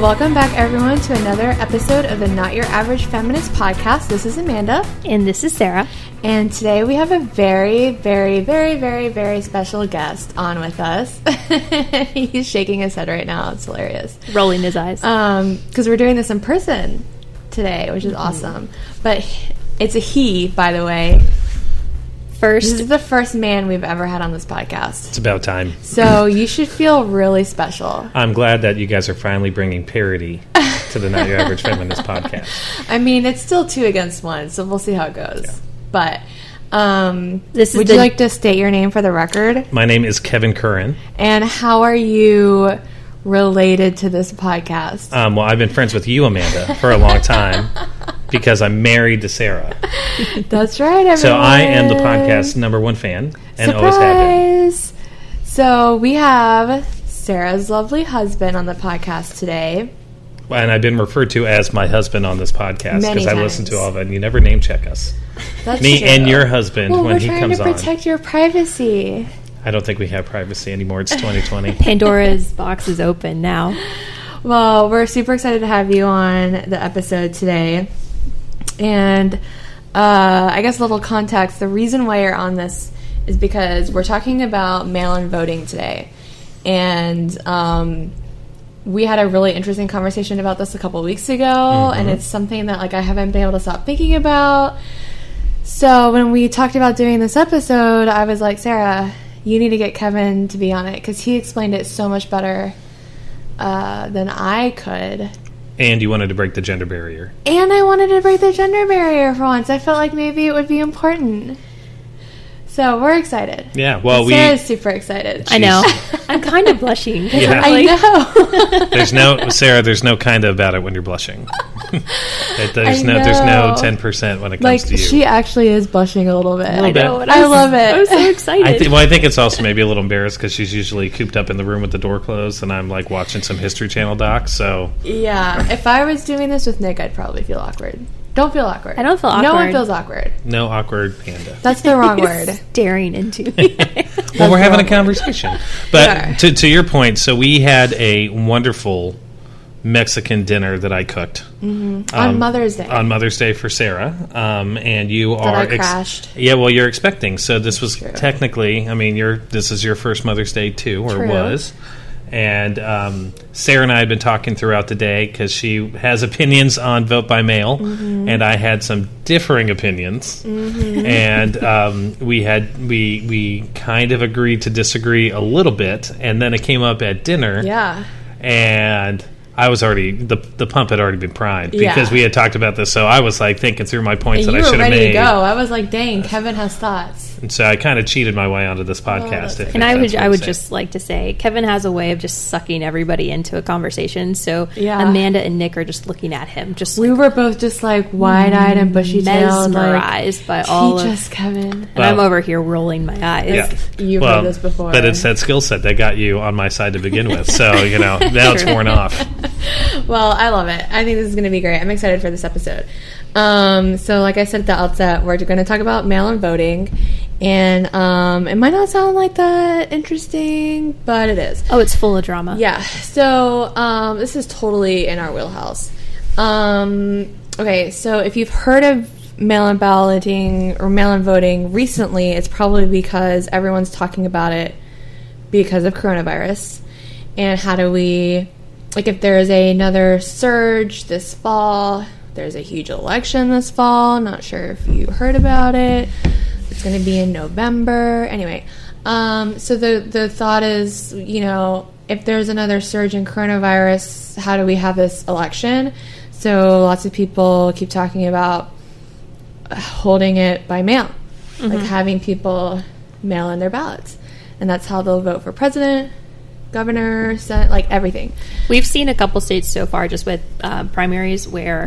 Well, welcome back, everyone, to another episode of the Not Your Average Feminist podcast. This is Amanda, And this is Sarah. and today we have a very, very, very, very, very special guest on with us. He's shaking his head right now. It's hilarious. Rolling his eyes. Um, because we're doing this in person today, which is awesome. But it's a he, by the way. This First, is the first man we've ever had on this podcast. It's about time. So you should feel really special. I'm glad that you guys are finally bringing parity to the Not Your Average Feminist podcast. I mean, it's still two against one, so we'll see how it goes. But um, This is would the- you like to state your name for the record? My name is Kevin Curran. And how are you related to this podcast? Um, well, I've been friends with you, Amanda, for a long time because I'm married to Sarah. That's right, everyone. So I am the podcast number one fan and always have been. So we have Sarah's lovely husband on the podcast today. And I've been referred to as my husband on this podcast because I listen to all of it and you never name check us. That's Me true. and your husband Well, when we're he trying comes to on. protect your privacy. I don't think we have privacy anymore. It's 2020. Pandora's box is open now. Well, we're super excited to have you on the episode today. And uh, I guess a little context the reason why you're on this is because we're talking about mail in voting today. And um, we had a really interesting conversation about this a couple weeks ago, and it's something that like I haven't been able to stop thinking about. So when we talked about doing this episode, I was like, Sarah, you need to get Kevin to be on it because he explained it so much better uh, than I could. And you wanted to break the gender barrier. And I wanted to break the gender barrier for once. I felt like maybe it would be important. So we're excited. Yeah, well, we Sarah's super excited. I know. I'm kind of blushing. 'cause Yeah. I'm I like- know. there's no Sarah. There's no kind of about it when you're blushing. It- there's I no there's no ten percent when it comes like to you. she actually is blushing a little bit. I know. and I was- love it. I was so excited. I th- well, I think it's also maybe a little embarrassed because she's usually cooped up in the room with the door closed, and I'm like watching some History Channel docs. So Yeah, if I was doing this with Nick, I'd probably feel awkward. Don't feel awkward. I don't feel No one feels awkward. no awkward panda. That's the wrong word. Staring into me. well, we're having a conversation. Yeah. But to, to your point, so we had a wonderful Mexican dinner that I cooked on um, Mother's Day. on Mother's Day for Sarah, um, and you are I crashed. yeah, well, you're expecting. So this was True. technically, I mean, you're this is your first Mother's Day too, or True. was. And um, Sarah and I had been talking throughout the day because she has opinions on vote by mail, Mm-hmm. and I had some differing opinions. And um, we had we we kind of agreed to disagree a little bit, and then it came up at dinner yeah. and I was already the the pump had already been primed Yeah. because we had talked about this. So I was like thinking through my points And that I should have made, to go. I was like, dang, Kevin has thoughts. And so I kind of cheated my way onto this podcast. Oh, if- and I would I would saying. just like to say Kevin has a way of just sucking everybody into a conversation. So Yeah. Amanda and Nick are just looking at him, just We were both just like wide eyed and bushy tailed. Like, mesmerized by all teach of us, Kevin. and I'm over here rolling my eyes. yeah. You've well, heard this before. but it's that skill set that got you on my side to begin with. So you know now it's worn off. well, I love it. I think this is going to be great. I'm excited for this episode. Um, so, like I said at the outset, we're going to talk about mail-in voting, and um, it might not sound like that interesting, but it is. Oh, it's full of drama. Yeah. So um, this is totally in our wheelhouse. Um, okay, so if you've heard of mail-in balloting or mail-in voting recently, it's probably because everyone's talking about it because of coronavirus. And how do we, like, if there is another surge this fall, there's a huge election this fall. Not sure if you heard about it. It's going to be in November. Anyway, um, so the the thought is, you know, if there's another surge in coronavirus, how do we have this election? So lots of people keep talking about holding it by mail, like having people mail in their ballots, and that's how they'll vote for president, governor, senate, like everything. We've seen a couple states so far just with uh, primaries where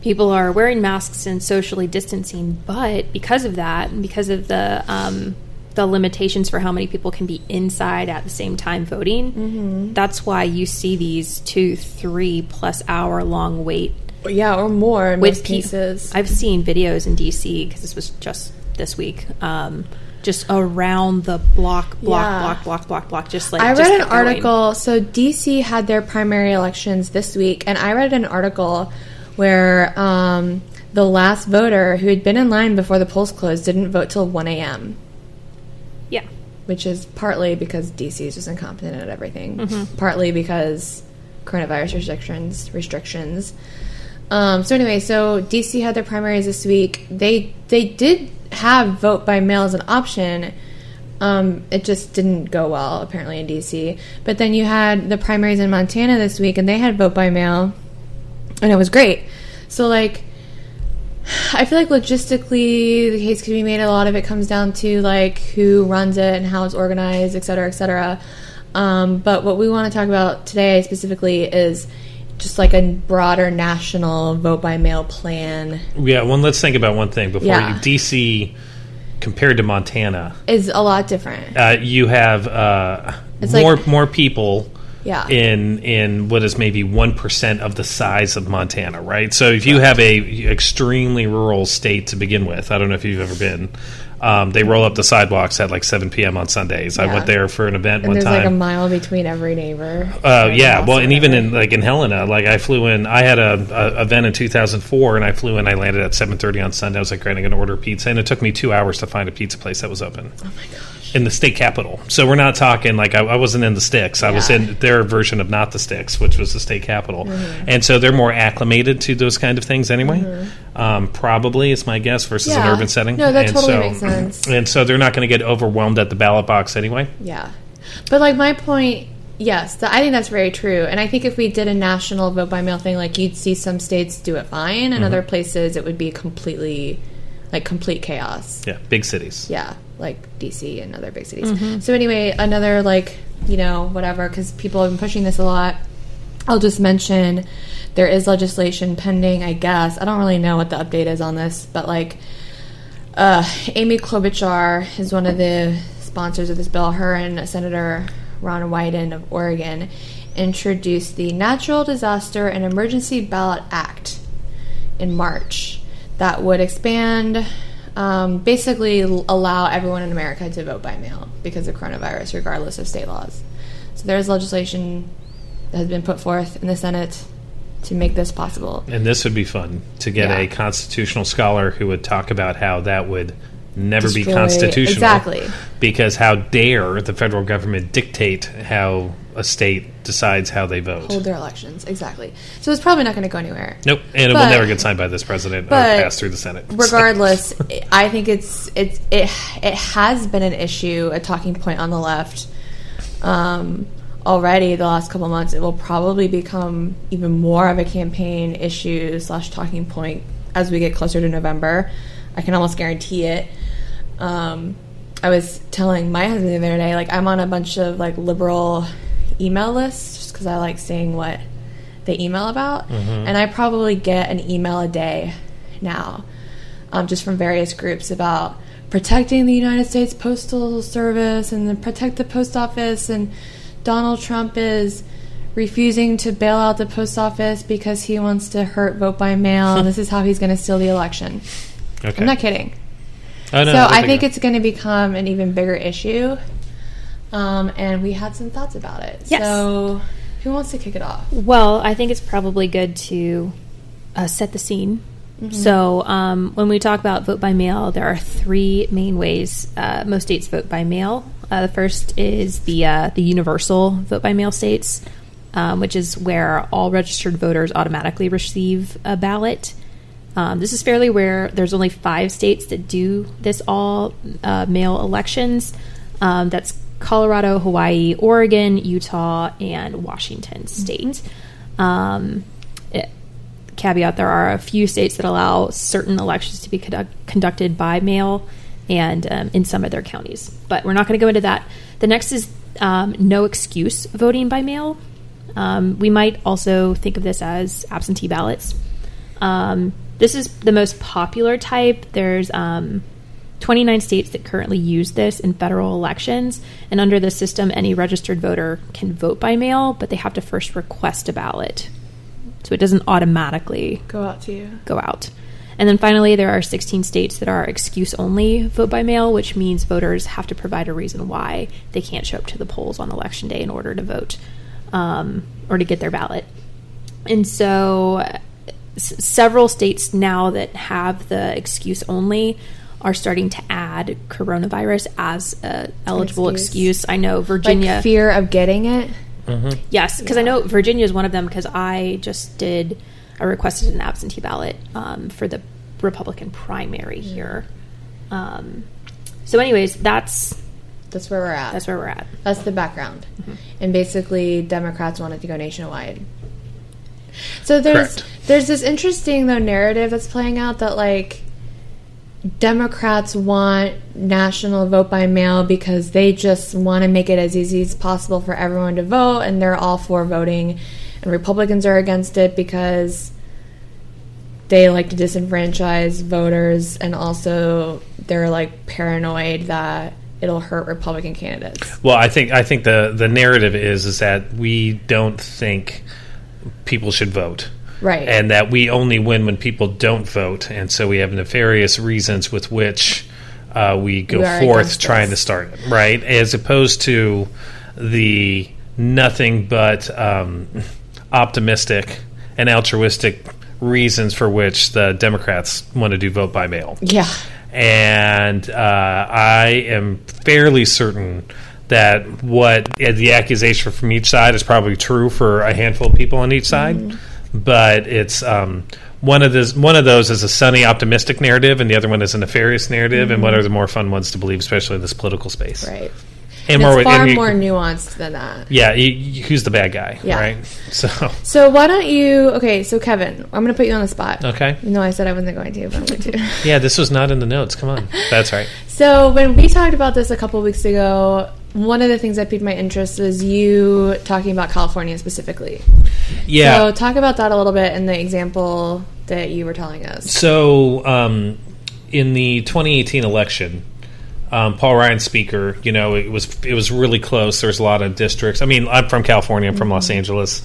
people are wearing masks and socially distancing, but because of that, and because of the um, the limitations for how many people can be inside at the same time voting, that's why you see these two, three plus hour long wait Yeah, or more in with most pe- I've seen videos in DC because this was just this week. Um, just around the block, block, Yeah. block, block, block, block. Just like I just read an article. So DC had their primary elections this week, and I read an article where um, the last voter who had been in line before the polls closed didn't vote till 1 a.m., Yeah, which is partly because DC is just incompetent at everything, Mm-hmm. partly because coronavirus restrictions. Restrictions. Um, so anyway, so DC had their primaries this week. They they did have vote by mail as an option. Um, it just didn't go well apparently in DC. But then you had the primaries in Montana this week, and they had vote by mail, and it was great. So like, I feel like logistically the case could be made. A lot of it comes down to like who runs it and how it's organized, et cetera, et cetera. Um, but what we want to talk about today specifically is just like a broader national vote by mail plan Yeah, well, let's think about one thing before Yeah. you. DC compared to Montana, is a lot different. uh, you have uh, more like- more people Yeah. in in what is maybe one percent of the size of Montana, right? So if you have a extremely rural state to begin with, I don't know if you've ever been. Um, they roll up the sidewalks at like 7 p.m. on Sundays. I went there for an event and one there's time. like a mile between every neighbor. Uh, yeah, well, and even in like in Helena, like I flew in. I had a, a event in 2004, and I flew in. I landed at 7:30 on Sunday. I was like, great, I'm going to order pizza, and it took me two hours to find a pizza place that was open. Oh my gosh. In the state capital, so we're not talking like I, I wasn't in the sticks. I was in their version of not the sticks, which was the state capital, Mm-hmm. and so they're more acclimated to those kind of things anyway. Um, probably is my guess versus an Mm-hmm. Urban setting. No, that and totally so, makes sense. And so they're not going to get overwhelmed at the ballot box anyway. Yeah. But like my point, yes, th- I think that's very true. And I think if we did a national vote by mail thing, like you'd see some states do it fine, and other places it would be completely, like complete chaos. Yeah, big cities. Yeah, like DC and other big cities. So anyway, another like you know whatever because people have been pushing this a lot. I'll just mention there is legislation pending. I guess I don't really know what the update is on this, but like uh, Amy Klobuchar is one of the sponsors of this bill. Her and Senator Ron Wyden of Oregon introduced the Natural Disaster and Emergency Ballot Act in March that would expand, um, basically allow everyone in America to vote by mail because of coronavirus, regardless of state laws. So there's legislation that has been put forth in the Senate to make this possible. And this would be fun to get Yeah. a constitutional scholar who would talk about how that would never be constitutional. exactly. Because how dare the federal government dictate how a state decides how they vote? Hold their elections, exactly. So it's probably not going to go anywhere. Nope, and it will never get signed by this president or but pass through the Senate. regardless, I think it's it's it it has been an issue, a talking point on the left um, already the last couple months. It will probably become even more of a campaign issue slash talking point as we get closer to November. I can almost guarantee it. Um, I was telling my husband the other day, like I'm on a bunch of like liberal email lists just because I like seeing what they email about, and I probably get an email a day now, um, just from various groups about protecting the United States Postal Service and protect the post office, and Donald Trump is refusing to bail out the post office because he wants to hurt vote by mail. and this is how he's going to steal the election. Okay. I'm not kidding. Oh, no, so I think it's going to become an even bigger issue. Um, and we had some thoughts about it. Yes. So who wants to kick it off? Well, I think it's probably good to uh, set the scene. Mm-hmm. So, um, when we talk about vote by mail, there are three main ways uh, most states vote by mail. Uh, the first is the uh, the universal vote by mail states, um, which is where all registered voters automatically receive a ballot. Um, this is fairly rare. There's only five states that do this all uh, mail elections. Um, that's Colorado, Hawaii, Oregon, Utah, and Washington State. Um, it- caveat: there are a few states that allow certain elections to be conduct- conducted by mail, and um, in some of their counties. But we're not going to go into that. The next is um, no excuse voting by mail. Um, we might also think of this as absentee ballots. Um, this is the most popular type. There's um, 29 states that currently use this in federal elections, and under the system, any registered voter can vote by mail, but they have to first request a ballot. So it doesn't automatically Go out to you. go out. And then finally, there are 16 states that are excuse only vote by mail, which means voters have to provide a reason why they can't show up to the polls on election day in order to vote um, or to get their ballot. And so, s- several states now that have the excuse only are starting to add coronavirus as a eligible excuse. excuse. I know Virginia. Like fear of getting it. Yes, because I know Virginia is one of them. Because I just did, I requested an absentee ballot um, for the Republican primary here. Um, so, anyways, that's That's where we're at. that's where we're at. That's the background. And basically, Democrats wanted to go nationwide. So there's Correct. there's this interesting though narrative that's playing out that like Democrats want national vote by mail because they just want to make it as easy as possible for everyone to vote and they're all for voting and Republicans are against it because they like to disenfranchise voters and also they're like paranoid that it'll hurt Republican candidates. Well, I think I think the the narrative is is that we don't think people should vote. Right. And that we only win when people don't vote, and so we have nefarious reasons with which uh, we go We forth trying this. to start it, right? As opposed to the nothing but um, optimistic and altruistic reasons for which the Democrats want to do vote by mail yeah. and uh, I am fairly certain that what the accusation from each side is probably true for a handful of people on each side, but it's um, one of those one of those is a sunny, optimistic narrative, and the other one is a nefarious narrative. And what are the more fun ones to believe, especially in this political space? Right. And And more, far and you- more nuanced than that. Yeah, you, you- who's the bad guy? Yeah. Right. So So why don't you? Okay, so Kevin, I'm going to put you on the spot. okay. Know, I said I wasn't going to, but I'm going to. Yeah, this was not in the notes. Come on, that's right. so when we talked about this a couple weeks ago, one of the things that piqued my interest was you talking about California specifically. Yeah. So talk about that a little bit in the example that you were telling us. So, um, in the 2018 election, um, Paul Ryan speaker, you know, it was it was really close. There's a lot of districts. I mean, I'm from California. I'm from Los Angeles.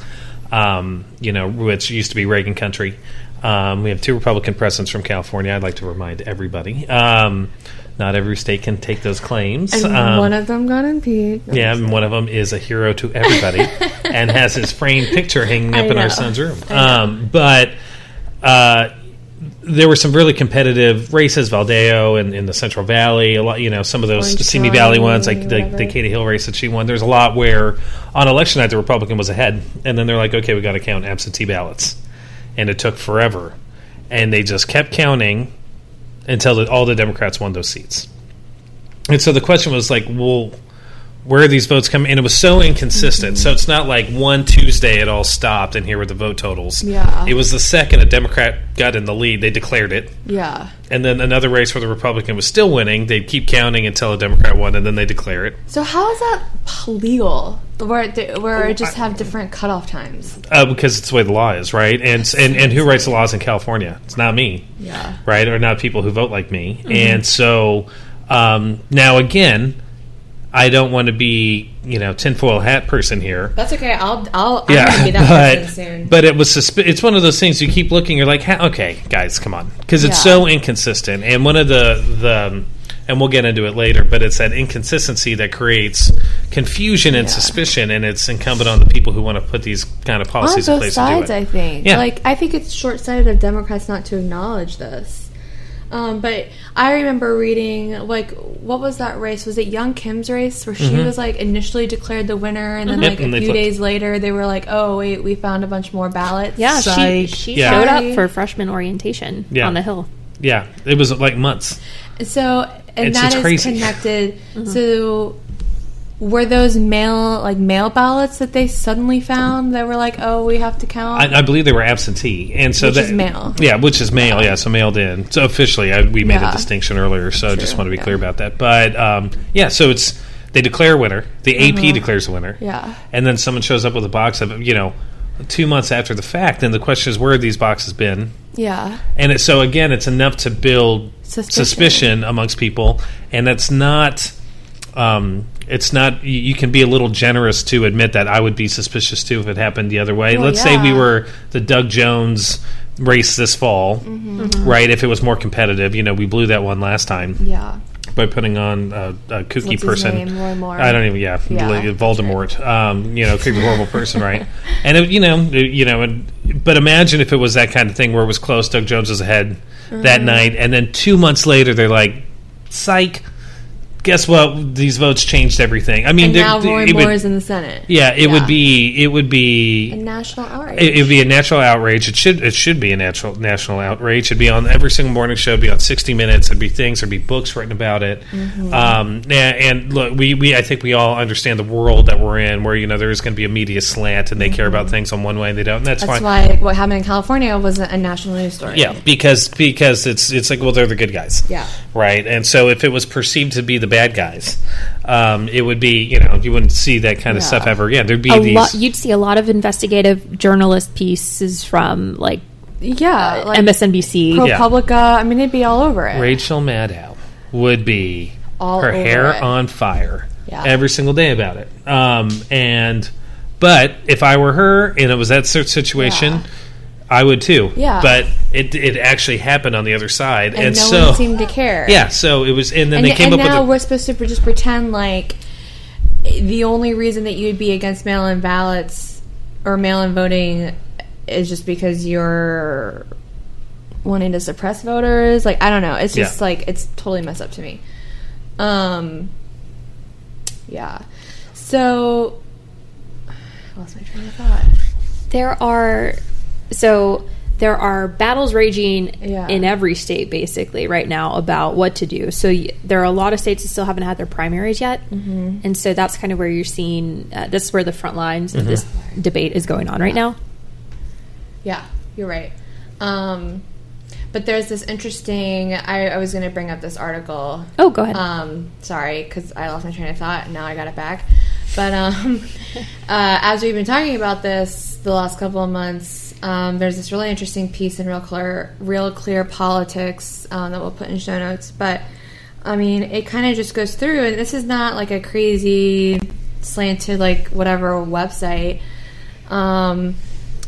Um, you know, which used to be Reagan country. Um, we have two Republican presidents from California. I'd like to remind everybody. Not every state can take those claims. And Um, one of them got impeached. No, yeah, and one of them is a hero to everybody and has his framed picture hanging up in our son's room. Um, but uh, there were some really competitive races, Valadao and in the Central Valley. A lot, you know, some of those Orange Simi Valley ones, like the, the Katie Hill race that she won. There's a lot where on election night the Republican was ahead, and then they're like, okay, we got to count absentee ballots, and it took forever, and they just kept counting until all the Democrats won those seats. And so the question was like, well, where these votes come And it was so inconsistent. So it's not like one Tuesday it all stopped and here were the vote totals. Yeah. It was the second a Democrat got in the lead, they declared it. Yeah. And then another race where the Republican was still winning, they'd keep counting until a Democrat won and then they declare it. So how is that legal? Where it, where it just have different cutoff times? Uh, because it's the way the law is, right? And, and and who writes the laws in California? It's not me. Yeah. right? Or not people who vote like me. And so um, now again, I don't want to be you know tinfoil hat person here. That's okay. I'll I'll Yeah, be that but person soon. but it was susp- it's one of those things you keep looking. You're like, okay, guys, come on, because it's Yeah. so inconsistent. And one of the the um, and we'll get into it later, but it's that inconsistency that creates confusion and Yeah. suspicion, and it's incumbent on the people who want to put these kind of on policies in both place sides, to do I think. Yeah. Like I think it's short sighted of Democrats not to acknowledge this. Um, but I remember reading like what was that race? Was it Young Kim's race where she was like initially declared the winner, and then Yep, like and a few flipped. days later they were like, "Oh wait, we found a bunch more ballots." Yeah, she, Psych. she Yeah. showed up for freshman orientation Yeah. on the hill. yeah, it was like months. So and It's- that it's is crazy. connected. So were those mail like mail ballots that they suddenly found that were like, oh, we have to count? I, I believe they were absentee, and so Which that, is mail. Yeah, which is mail. Yeah, so mailed in. So officially, I, we made Yeah. a distinction earlier. So I just want to be yeah. clear about that. But um, yeah, so it's they declare a winner. The AP declares a winner. Yeah. and then someone shows up with a box of you know two months after the fact. Then the question is, where have these boxes been? yeah. And it, so again, it's enough to build Suspicion. suspicion, amongst people, and that's not. Um, it's not. You, can be a little generous to admit that I would be suspicious too if it happened the other way. Well, Let's say we were the Doug Jones race this fall, right? If it was more competitive, you know, we blew that one last time Yeah. by putting on a, a kooky What's person. name? Roy Moore. I don't even. Yeah, Yeah. Voldemort. Um, you know, creepy, horrible person, right? And it, you know, it- you know, and, but imagine if it was that kind of thing where it was close. Doug Jones was ahead that Mm-hmm. night, and then two months later, they're like, "Psych." Guess what? These votes changed everything. I mean, And now Roy it would- Moore is in the Senate. yeah, it Yeah. would be. It would be A national outrage. it would be a natural outrage. It should it should be a natural national outrage. It'd be on every single morning show. It'd be on sixty Minutes. There'd be things. There'd be books written about it. Mm-hmm. Um, and, and look, we, we I think we all understand the world that we're in, where you know there is going to be a media slant, and they care about things on one way and they don't. And that's, Mm-hmm. That's fine. why what happened in California wasn't a national news story. Yeah, because because it's it's like well they're the good guys. Yeah. Right. And so if it was perceived to be the bad guys, um, it would be you know you wouldn't see that kind of Yeah. stuff ever again. There'd be a these. lot. You'd see a lot of investigative journalist pieces from like Yeah. Like MSNBC. Yeah. ProPublica. I mean, it'd be all over it. Rachel Maddow would be All her over hair it. on fire Yeah. every single day about it. Um, and but if I were her and it was that sort of situation, Yeah. I would too. Yeah. But it it actually happened on the other side, And, and, no so one seemed to care. yeah, so it was, and then And, they came up with. and up now with. we're supposed to just pretend like the only reason that you'd be against mail-in ballots or mail-in voting is just because you're wanting to suppress voters. Like I don't know. It's just Yeah. like it's totally messed up to me. Um. Yeah. So. I lost my train of thought. There are so there are battles raging Yeah. in every state basically right now about what to do. So y- there are a lot of states that still haven't had their primaries yet, mm-hmm. and so that's kind of where you're seeing. Uh, this is where the front lines of this debate is going on right now. Yeah, you're right. Um, but there's this interesting. I, I was going to bring up this article. Oh, go ahead. Um, sorry, because I lost my train of thought and now I got it back. But um, uh, as we've been talking about this the last couple of months, um, there's this really interesting piece in Real Clear, Real Clear Politics um, that we'll put in show notes. But I mean, it kind of just goes through, and this is not like a crazy slanted like whatever website. Um,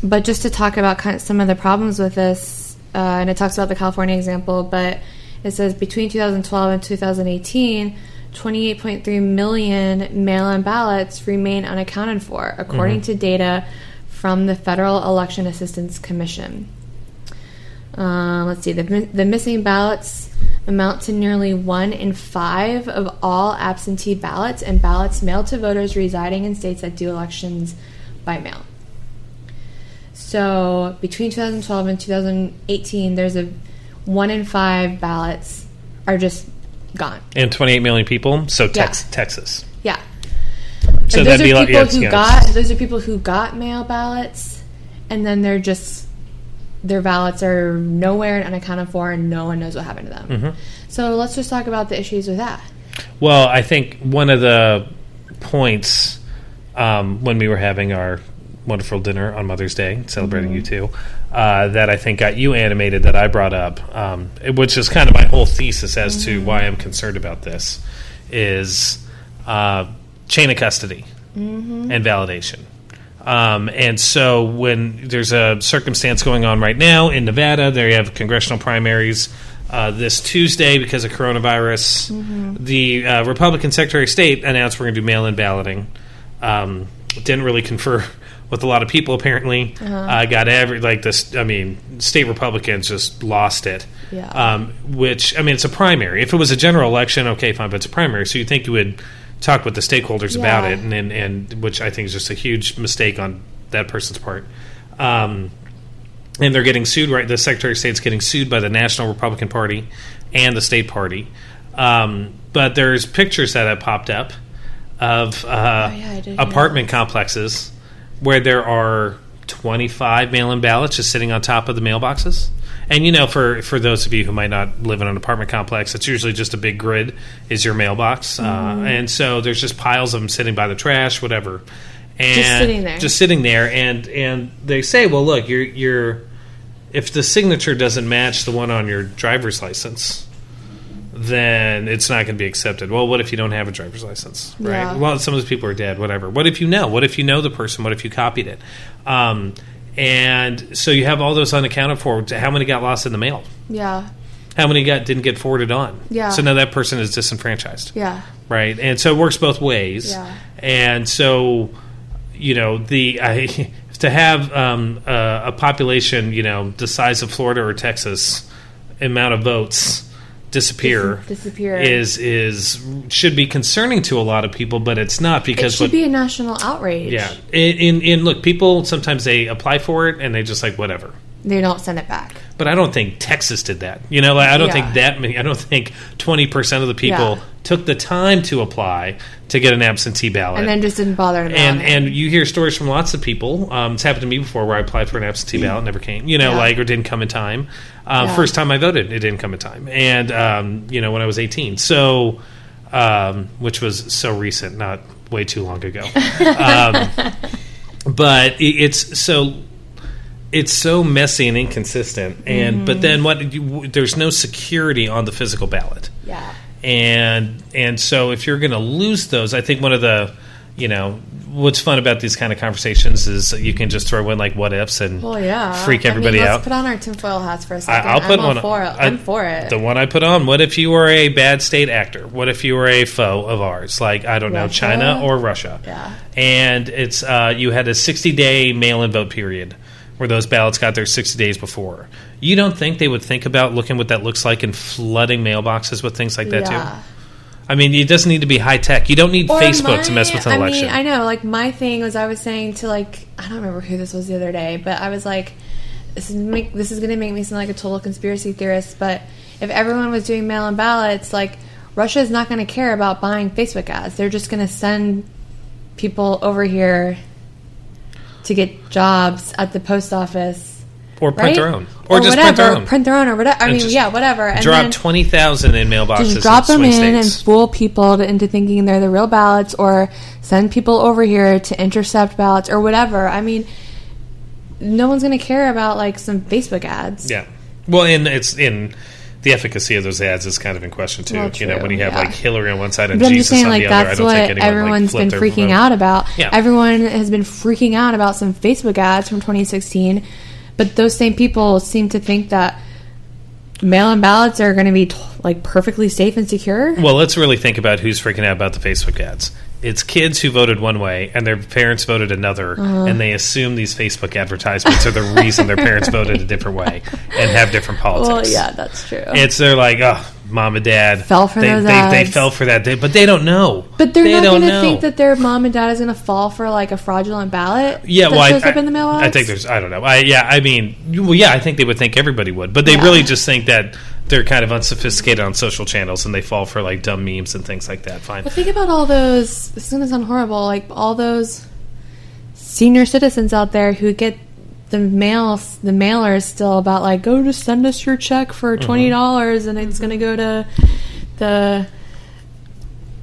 but just to talk about kind of some of the problems with this, uh, and it talks about the California example, but it says between 2012 and 2018, 28.3 million mail in ballots remain unaccounted for, according to data from the Federal Election Assistance Commission. Uh, let's see, the, the missing ballots amount to nearly one in five of all absentee ballots and ballots mailed to voters residing in states that do elections by mail. So between 2012 and 2018, there's a one in five ballots are just gone. and 28 million people, so Tex- Yeah. Texas. Yeah. So and that'd those be are like people yeah, who yeah, got those are people who got mail ballots, and then they're just their ballots are nowhere and unaccounted for, and no one knows what happened to them. Mm-hmm. So let's just talk about the issues with that. Well, I think one of the points um, when we were having our wonderful dinner on Mother's Day, celebrating you too, uh, that I think got you animated that I brought up, um, which is kind of my whole thesis as to why I'm concerned about this, is uh, chain of custody and validation. Um, and so when there's a circumstance going on right now in Nevada, they have congressional primaries uh, this Tuesday because of coronavirus. The uh, Republican Secretary of State announced we're going to do mail-in balloting. Um, didn't really confer with a lot of people. Apparently, uh got every like this. I mean, state Republicans just lost it. Yeah. Um, which I mean, it's a primary. If it was a general election, okay, fine, but it's a primary, so you think you would talk with the stakeholders about it, and, and and which I think is just a huge mistake on that person's part. Um, and they're getting sued. Right, the Secretary of State's getting sued by the National Republican Party and the state party. Um, but there's pictures that have popped up of uh, Oh, yeah, I did hear apartment complexes where there are 25 mail-in ballots just sitting on top of the mailboxes. And you know, for for those of you who might not live in an apartment complex, it's usually just a big grid is your mailbox, uh, Mm-hmm. and so there's just piles of them sitting by the trash, whatever, and sitting there. just sitting there. And and they say, well, look, you're you're if the signature doesn't match the one on your driver's license, then it's not going to be accepted. Well, what if you don't have a driver's license, right? Yeah. Well, some of those people are dead, whatever. What if you know? What if you know the person? What if you copied it? Um, and so you have all those unaccounted for. How many got lost in the mail? Yeah. How many got didn't get forwarded on? Yeah. So now that person is disenfranchised Yeah. right? And so it works both ways. Yeah. And so, you know, the I, to have um, uh, a population, you know, the size of Florida or Texas, amount of votes disappear Dis- disappear. is is should be concerning to a lot of people, but it's not because It should what, be a national outrage. yeah, in, in in look, people sometimes they apply for it and they just like whatever. They don't send it back. But I don't think Texas did that. You know, like, I don't Yeah. think that many. I don't think twenty percent of the people Yeah. took the time to apply to get an absentee ballot. And then just didn't bother and and you hear stories from lots of people. Um, it's happened to me before where I applied for an absentee ballot, never came. You know, Yeah. like or didn't come in time. Uh. First time I voted, it didn't come in time, and um, you know when I was eighteen, so um, which was so recent, not way too long ago. um, but it's so it's so messy and inconsistent, and Mm-hmm. but then what? You, there's no security on the physical ballot yeah. and and so if you're going to lose those, I think one of the you know what's fun about these kind of conversations is you can just throw in like what ifs and Well, yeah. freak I everybody mean, let's out. put on our tinfoil hats for a second. I'll put I'm all one. for it. I- I'm for it. The one I put on. What if you were a bad state actor? What if you were a foe of ours? Like I don't know, China or Russia? Yeah. And it's uh, you had a 60 day mail in vote period where those ballots got there 60 days before. You don't think they would think about looking what that looks like and flooding mailboxes with things like that yeah. too? I mean, it doesn't need to be high tech. You don't need Or Facebook to mess with an I election. Mean, I know. Like my thing was, I was saying to like I don't remember who this was the other day, but I was like, this is make this is going to make me sound like a total conspiracy theorist. But if everyone was doing mail-in ballots, like Russia is not going to care about buying Facebook ads. They're just going to send people over here to get jobs at the post office. or print Right? their own, or, just whatever, print their own. or whatever. I And mean, yeah, whatever. And Drop then, twenty thousand in mailboxes. just drop in them in and fool people to, into thinking they're the real ballots or send people over here to intercept ballots or whatever. I mean, no one's going to care about like some Facebook ads. Yeah. Well, and it's in the efficacy of those ads is kind of in question too. Well, you know, when you have yeah. like Hillary on one side and But Jesus saying, on like the other, I that's don't what think anyone everyone's like, been freaking out about. Yeah. Everyone has been freaking out about some Facebook ads from 2016, but those same people seem to think that mail-in ballots are going to be t- like perfectly safe and secure. Well, let's really think about who's freaking out about the Facebook ads. It's kids who voted one way and their parents voted another, Uh-huh. and they assume these Facebook advertisements are the reason their parents voted a different way and have different politics. Well, yeah, that's true. It's they're like, oh, mom and dad Fell for they, those they, they fell for that, they, but they don't know. But they're they not don't going to think that their mom and dad is going to fall for like a fraudulent ballot. Yeah, that well, shows I, up in the mailbox. I think there's. I don't know. I yeah. I mean, well, yeah. I think they would think everybody would, but they Yeah. really just think that they're kind of unsophisticated on social channels and they fall for like dumb memes and things like that. Fine. But think about all those. This is going to sound horrible. Like all those senior citizens out there who get the mail, the mailers still about like, go to send us your check Mm-hmm. for twenty dollars, and it's going to go to the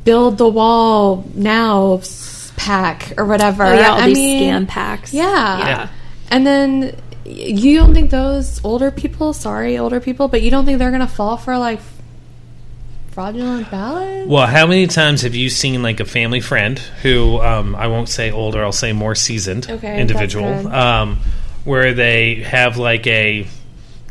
build the wall now pack or whatever. Oh yeah, all I these mean, scam packs. Yeah. Yeah. And then y- you don't think those older people, sorry, older people, but you don't think they're going to fall for like fraudulent ballots? Well, how many times have you seen like a family friend who um, I won't say older, I'll say more seasoned Okay, individual, um, where they have like a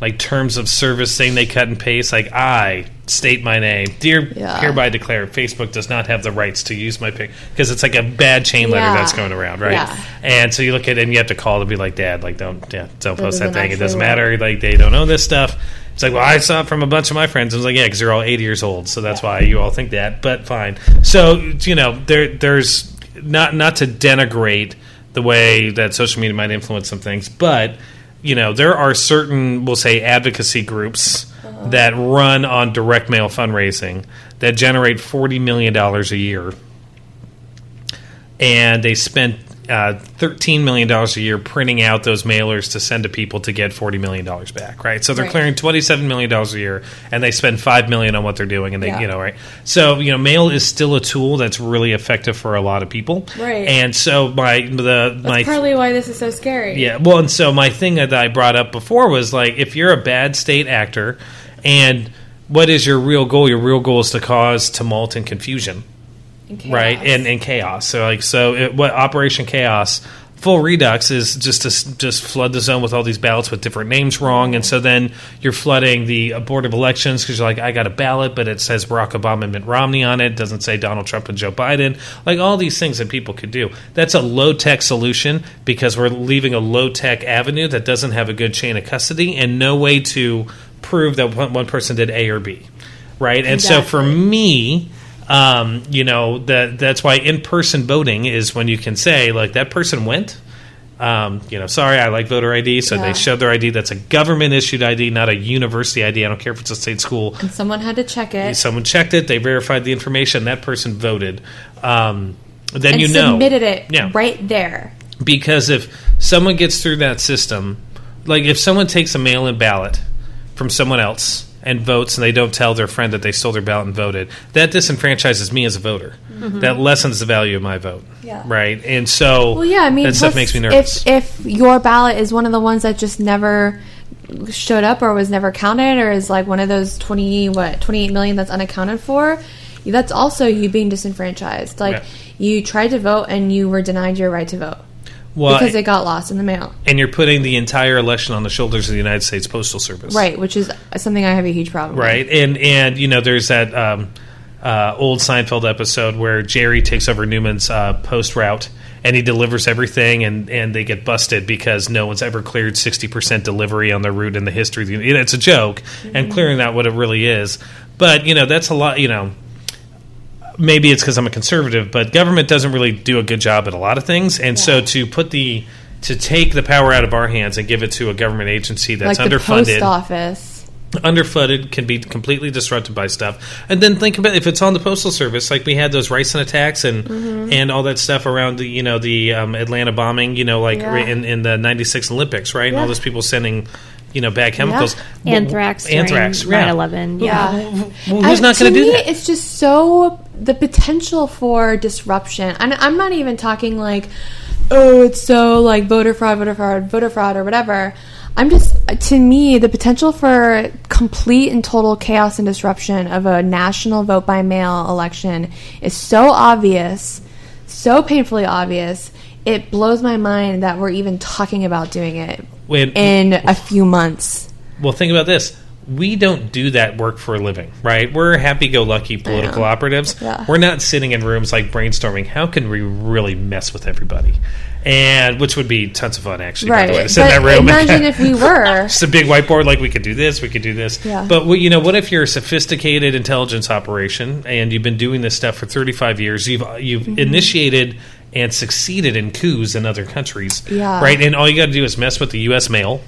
like terms of service saying they cut and paste, like I state my name, dear Yeah. hereby declare Facebook does not have the rights to use my pic because it's like a bad chain letter Yeah. that's going around, right? Yeah. And so you look at it and you have to call to be like, Dad, like don't yeah, don't post that thing. It doesn't work. matter. Like they don't know this stuff. It's like, well, I saw it from a bunch of my friends. I was like, yeah, because they're all 80 years old, so that's why you all think that. But fine. So you know, there there's not not to denigrate the way that social media might influence some things, but you know, there are certain, we'll say, advocacy groups uh-huh. that run on direct mail fundraising that generate $40 million a year. And they spent uh, $13 million a year printing out those mailers to send to people to get $40 million back, right? So they're Right. clearing $27 million a year and they spend 5 million on what they're doing. And they, Yeah. you know, right? So, you know, mail is still a tool that's really effective for a lot of people. Right. And so my, the, That's my, partly why this is so scary. yeah, well, and so my thing that I brought up before was like, if you're a bad state actor, and what is your real goal? Your real goal is to cause tumult and confusion, And right? And and chaos. So like, so it, what Operation Chaos full redux is just to just flood the zone with all these ballots with different names wrong, and so then you're flooding the uh, board of elections because you're like, I got a ballot, but it says Barack Obama and Mitt Romney on it, doesn't say Donald Trump and Joe Biden, like all these things that people could do. That's a low tech solution because we're leaving a low tech avenue that doesn't have a good chain of custody and no way to prove that one, one person did A or B, right? And so for me, um, you know that that's why in person voting is when you can say like that person went. Um, you know, sorry, I like voter ID, so Yeah. they showed their ID. That's a government issued ID, not a university ID. I don't care if it's a state school. And someone had to check it. Someone checked it, they verified the information. That person voted. Um, then and you know submitted it Yeah. right there. because if someone gets through that system, like if someone takes a mail-in ballot from someone else and votes and they don't tell their friend that they stole their ballot and voted, that disenfranchises me as a voter. That lessens the value of my vote. Mm-hmm. Yeah. Right. And so Well, yeah, I mean, that stuff makes me nervous. If if your ballot is one of the ones that just never showed up or was never counted, or is like one of those twenty what twenty eight million that's unaccounted for, that's also you being disenfranchised. Like Yeah. you tried to vote and you were denied your right to vote well, because it got lost in the mail. and you're putting the entire election on the shoulders of the United States Postal Service. Right, which is something I have a huge problem. with. right? And and you know, there's that um, uh, old Seinfeld episode where Jerry takes over Newman's uh, post route and he delivers everything, and and they get busted because no one's ever cleared sixty percent delivery on their route in the history. of the It's a joke, and clearing that what it really is. But you know, that's a lot. You know. Maybe it's because I'm a conservative, but government doesn't really do a good job at a lot of things, and so to put the to take the power out of our hands and give it to a government agency that's Like the underfunded, post office. underfunded can be completely disrupted by stuff and then think about if it's on the postal service like we had those ricin attacks and Mm-hmm. and all that stuff around the you know the um, atlanta bombing you know like Yeah. in, in the 96 olympics right and all those people sending you know bad chemicals Well, Anthrax, anthrax during yeah. 9/11. Yeah. Yeah. well, who's I- not going to do me, that It's just so the potential for disruption. And I'm not even talking like, oh, it's so like voter fraud, voter fraud, voter fraud, or whatever. I'm just to me the potential for complete and total chaos and disruption of a national vote by mail election is so obvious, so painfully obvious. It blows my mind that we're even talking about doing it When- in a few months. Well, think about this. We don't do that work for a living, right? We're happy-go-lucky political operatives. Yeah. We're not sitting in rooms like brainstorming. How can we really mess with everybody? And which would be tons of fun, actually. By the way, to sit in that room. imagine if we were. just a big whiteboard, like we could do this, we could do this. Yeah. But you know, what if you're a sophisticated intelligence operation and you've been doing this stuff for 35 years? You've you've Mm-hmm. initiated and succeeded in coups in other countries, Yeah. right? And all you got to do is mess with the U.S. mail.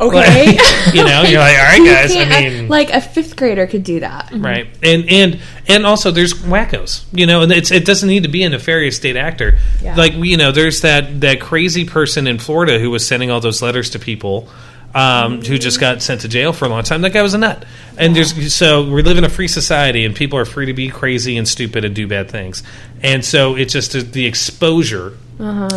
Okay. you know, you're like, all right, guys. I mean, uh, like a fifth grader could do that. Mm-hmm. right? And and and also there's wackos, you know, and it's it doesn't need to be a nefarious state actor. Yeah. Like you know, there's that that crazy person in Florida who was sending all those letters to people. Um, who just got sent to jail for a long time? That guy was a nut, and there's so we live in a free society, and people are free to be crazy and stupid and do bad things, and so it's just the exposure.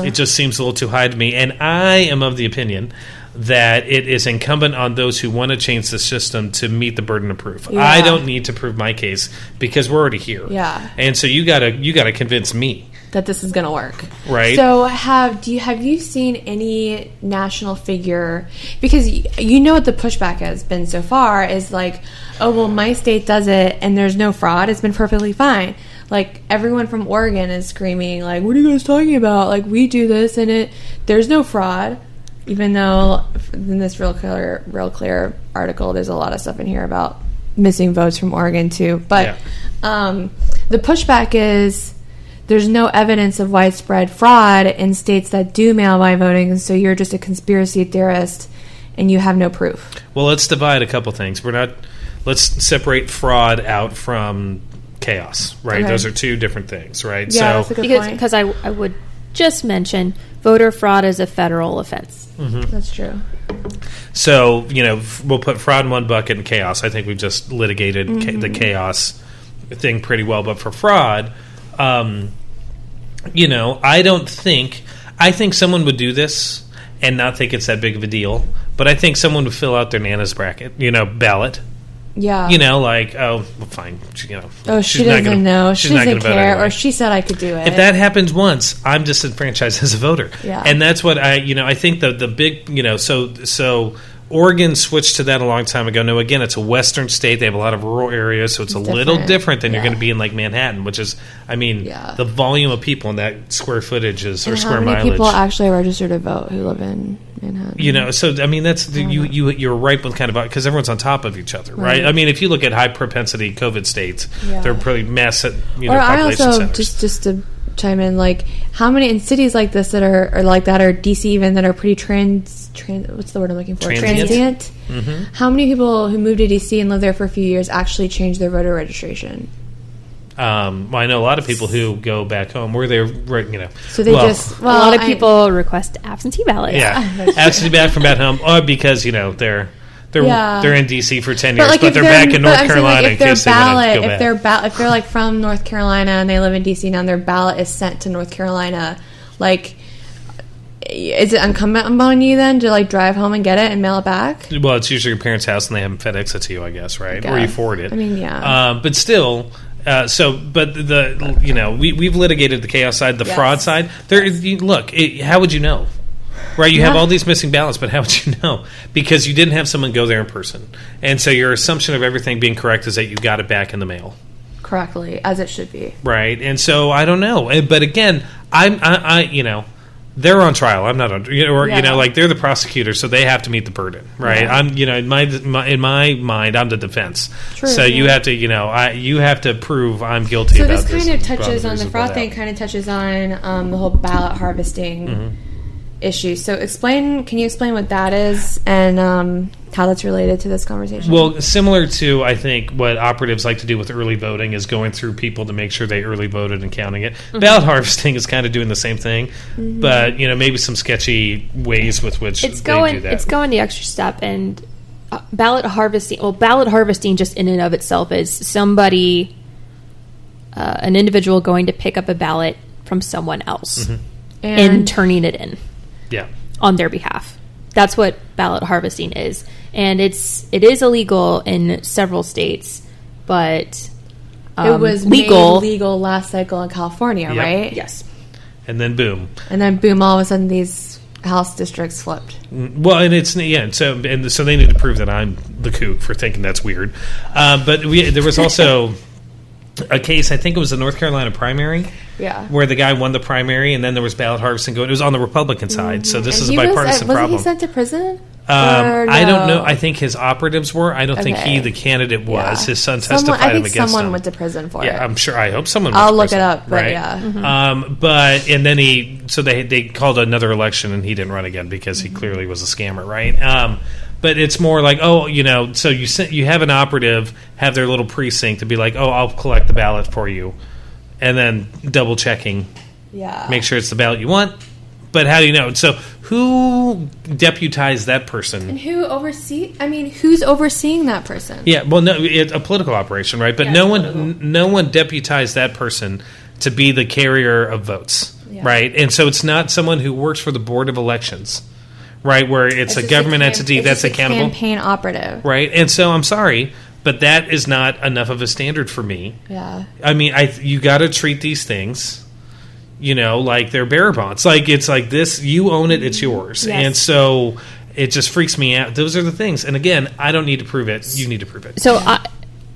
It just seems a little too high to me, and I am of the opinion that it is incumbent on those who want to change the system to meet the burden of proof. Yeah. I don't need to prove my case because we're already here. Yeah. And so you gotta you gotta convince me. That this is going to work. Right. So have do you have you seen any national figure because you know what the pushback has been so far is like oh well my state does it and there's no fraud it's been perfectly fine. Like everyone from Oregon is screaming like what are you guys talking about? Like we do this and it there's no fraud even though in this real clear real clear article there's a lot of stuff in here about missing votes from Oregon too. But Yeah. um, the pushback is there's no evidence of widespread fraud in states that do mail by voting, so you're just a conspiracy theorist and you have no proof. Well, let's divide a couple things. We're not let's separate fraud out from chaos, right? Okay. Those are two different things, right? Yeah, that's so a good because point. because I, I would just mention voter fraud is a federal offense. That's true. So you know, we'll put fraud in one bucket and chaos. I think we've just litigated cha- the chaos thing pretty well. But for fraud, um, you know, I don't think. I think someone would do this and not think it's that big of a deal. But I think someone would fill out their Nana's bracket, you know, ballot, Yeah. You know, like oh, well, fine. She, you know, Oh, she she's not doesn't gonna- know. she's She doesn't care. anyway. Or she said I could do it. if that happens once, I'm disenfranchised as a voter. Yeah. And that's what I, you know, I think the the big, you know, so so Oregon switched to that a long time ago. No, again, it's a western state. They have a lot of rural areas, so it's, a little different. different than you're going to be in like Manhattan, which is, I mean, Yeah. the volume of people in that square footage is or square how many mileage. people actually register to vote who live in Manhattan? you know, so I mean, that's the, you you you're right with kind of uh, because everyone's on top of each other, right? Right. I mean, if you look at high propensity COVID states, Yeah. they're pretty mass, you know, or I also centers. just just to chime in, like how many in cities like this that are or like that or DC even that are pretty trans trans what's the word I'm looking for Transient? transient. How many people who moved to DC and lived there for a few years actually changed their voter registration? Um, well, I know a lot of people who go back home where they're, you know, So they well, just a lot of I- people request absentee ballots. yeah, absolutely back from back home, or because you know they're they're Yeah. they're in DC for ten years, But like but they're, they're back in North I'm saying, Carolina like, if their case they want ballot, if back. their ballot, if they're like from North Carolina and they live in DC now, and their ballot is sent to North Carolina, like. Is it incumbent on you then to like drive home and get it and mail it back? well, it's usually your parents' house, and they have them FedEx it to you, I guess, right? Or you forward it. I mean, yeah. Um, but still, uh, so but the you know we we've litigated the chaos side, the Yes. fraud side. There, you, look, it, how would you know? Right, you have all these missing ballots, but how would you know? Because you didn't have someone go there in person, and so your assumption of everything being correct is that you got it back in the mail. Correctly, as it should be. right? And so I don't know, but again, I'm I, I you know they're on trial. I'm not on, you know, or you know, like they're the prosecutor, so they have to meet the burden, right? Yeah. I'm, you know, in my, my in my mind, I'm the defense. True, so you have to, you know, I you have to prove I'm guilty. So this kind of touches on the fraud doubt. thing. Kind of touches on um, the whole ballot harvesting Mm-hmm. Issue. So explain. Can you explain what that is and um, how that's related to this conversation? Well, similar to I think what operatives like to do with early voting is going through people to make sure they early voted and counting it. Mm-hmm. Ballot harvesting is kind of doing the same thing, but you know maybe some sketchy ways with which it's they going do that. it's going the extra step and uh, ballot harvesting well ballot harvesting just in and of itself is somebody uh, an individual going to pick up a ballot from someone else Mm-hmm. and, turning it in yeah. on their behalf that's what ballot harvesting is and it's it is illegal in several states but um, it was legal made legal last cycle in California, Yep. right? yes And then boom, And then boom! All of a sudden, these house districts flipped. Well, and it's yeah, and so and so they need to prove that I'm the kook for thinking that's weird. Uh, but we, there was also a case. I think it was the North Carolina primary Yeah. where the guy won the primary, and then there was ballot harvesting going. It was on the Republican side, so this And is a was- bipartisan uh, wasn't problem. he sent to prison? Um, Or I don't know. I think his operatives were. I don't think he, the candidate, was. Yeah. His son Someone- testified I him think someone him. went to prison for Yeah, it. Yeah, I'm sure. I hope someone. I'll look prison, it up, but right? yeah. Um, but and then he so they they called another election and he didn't run again because he clearly was a scammer, right? Um, but it's more like oh, you know, so you sent, you have an operative have their little precinct to be like oh, I'll collect the ballot for you, and then double checking, Yeah. make sure it's the ballot you want. But how do you know? So who deputized that person? And who oversee? I mean, who's overseeing that person? Yeah, well, no, it's a political operation, right? But Yeah, no one, n- no one deputized that person to be the carrier of votes, Yeah. right? And so it's not someone who works for the board of elections, right? Where it's, a just government cam- entity it's that's a accountable, Campaign operative. right? And so I'm sorry, but that is not enough of a standard for me. Yeah. I mean, I you got to treat these things, you know, like they're bearer bonds. Like it's like this, you own it, it's yours, Yes. and so. It just freaks me out. Those are the things. And again, I don't need to prove it. You need to prove it. So I,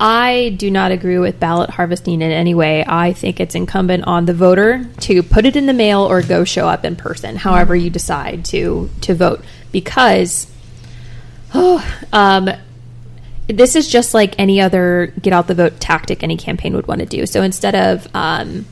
I do not agree with ballot harvesting in any way. I think it's incumbent on the voter to put it in the mail or go show up in person, however you decide to to vote, because oh, um, this is just like any other get out the vote tactic any campaign would want to do. So instead of um,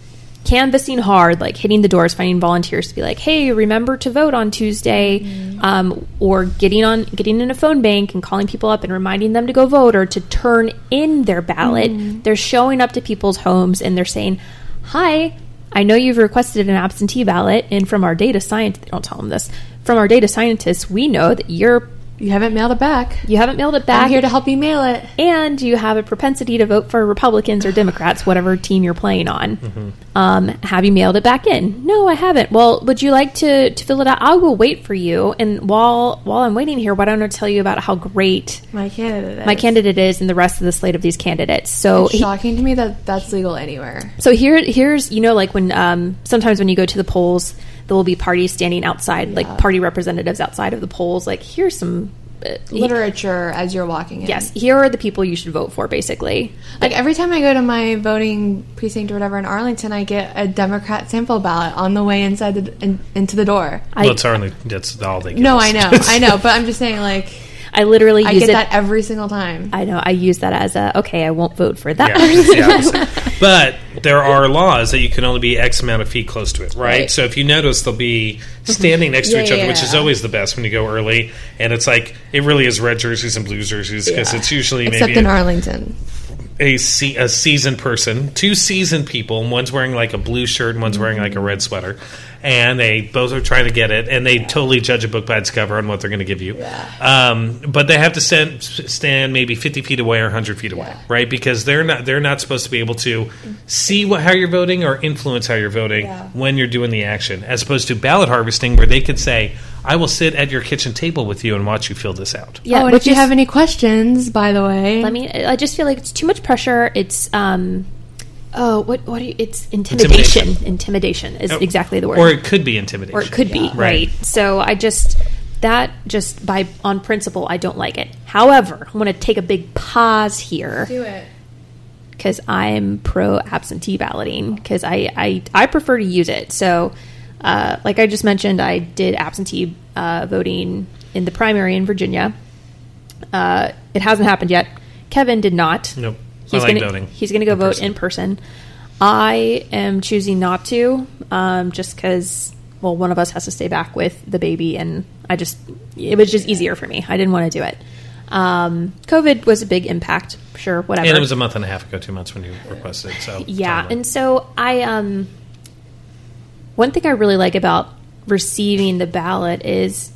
canvassing hard, like hitting the doors, finding volunteers to be like, "Hey, remember to vote on Tuesday," um, or getting on getting in a phone bank and calling people up and reminding them to go vote or to turn in their ballot. They're showing up to people's homes and they're saying, "Hi." I know you've requested an absentee ballot, and from our data science, don't tell them this. From our data scientists, we know that you're You haven't mailed it back. You haven't mailed it back. I'm here to help you mail it. and you have a propensity to vote for Republicans or Democrats, whatever team you're playing on. Mm-hmm. Um, have you mailed it back in? No, I haven't. Well, would you like to, to fill it out? I will wait for you. And while while I'm waiting here, why don't I tell you about how great My candidate. my is. candidate is and the rest of the slate of these candidates? So It's shocking to me that that's legal anywhere. so here, here's you know, like when um, sometimes when you go to the polls, there will be parties standing outside, Yeah. like party representatives outside of the polls. Like here's some uh, he- Literature as you're walking in. yes, here are the people you should vote for, basically. Like every time I go to my voting precinct or whatever in Arlington, I get a Democrat sample ballot on the way inside the in, into the door. I, well, it's only that's all they. Give No. I know, I know, but I'm just saying, like I literally I get it. that every single time. I know I use that as a okay. I won't vote for that. Yeah, it's the but there are laws that you can only be X amount of feet close to it, right? Right. So if you notice, they'll be standing next to Yeah, each other, yeah, which is always the best when you go early. And it's like it really is red jerseys and blue jerseys because Yeah. it's usually Except maybe in a, Arlington. a, se- a seasoned person, two seasoned people, and one's wearing like a blue shirt and one's wearing like a red sweater, and they both are trying to get it, and they totally judge a book by its cover on what they're going to give you. Um, but they have to stand, stand maybe fifty feet away or hundred feet away, Yeah. right? Because they're not they're not supposed to be able to see what how you're voting or influence how you're voting Yeah. when you're doing the action, as opposed to ballot harvesting, where they could say, "I will sit at your kitchen table with you and watch you fill this out." Yeah, oh, and which if you have any questions, by the way, I mean, I just feel like it's too much pressure. It's um, oh, what what? Do you, it's intimidation. Intimidation, is Oh, exactly the word. Or it could be intimidation. or it could be Yeah. right. Right. So I just that just by on principle I don't like it. However, I want to take a big pause here do it. because I'm pro absentee balloting because I, I I prefer to use it. So, uh, like I just mentioned, I did absentee uh, voting in the primary in Virginia. Uh, it hasn't happened yet. Kevin did not. Nope. He's like gonna, voting. He's going to go in vote person. in person. I am choosing not to, um, just because. Well, one of us has to stay back with the baby, and I just it was just easier for me. I didn't want to do it. Um, COVID was a big impact. Sure, whatever. And it was a month and a half ago, two months when you requested. So Yeah, and so I um one thing I really like about receiving the ballot is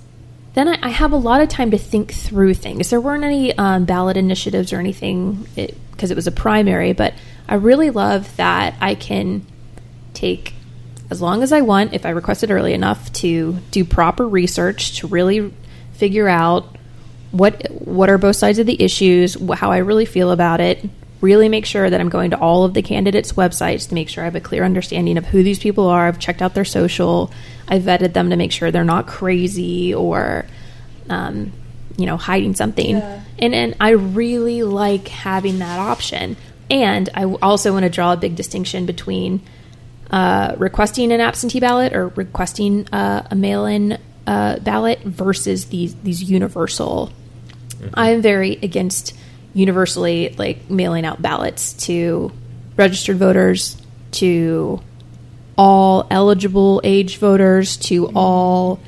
then I, I have a lot of time to think through things. There weren't any um, ballot initiatives or anything because it, was a primary, but I really love that I can take as long as I want if I request it early enough to do proper research to really figure out what what are both sides of the issues, how I really feel about it. Really make sure that I'm going to all of the candidates' websites to make sure I have a clear understanding of who these people are. I've checked out their social. I vetted them to make sure they're not crazy or, um, you know, hiding something. And and I really like having that option. And I also want to draw a big distinction between uh, requesting an absentee ballot or requesting uh, a mail-in uh, ballot versus these these universal. I'm very against universally like mailing out ballots to registered voters, to all eligible age voters, to all,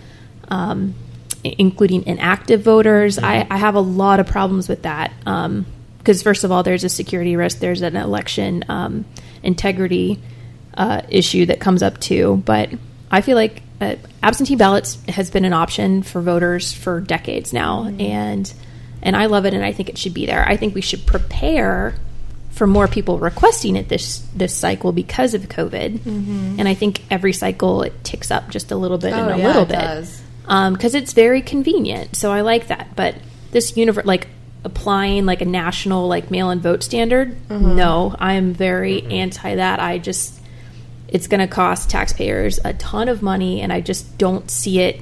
um, including inactive voters. I, I have a lot of problems with that. Because, first of all, there's a security risk, there's an election um, integrity uh, issue that comes up too. But I feel like uh, absentee ballots has been an option for voters for decades now. And and I love it, and I think it should be there. I think we should prepare for more people requesting it this this cycle because of COVID. Mm-hmm. And I think every cycle it ticks up just a little bit and Oh, a yeah, little bit does. Um, because it's very convenient. So I like that. But this universe, like applying like a national like mail-in vote standard, mm-hmm. no, I am very mm-hmm. anti that. I just it's going to cost taxpayers a ton of money, and I just don't see it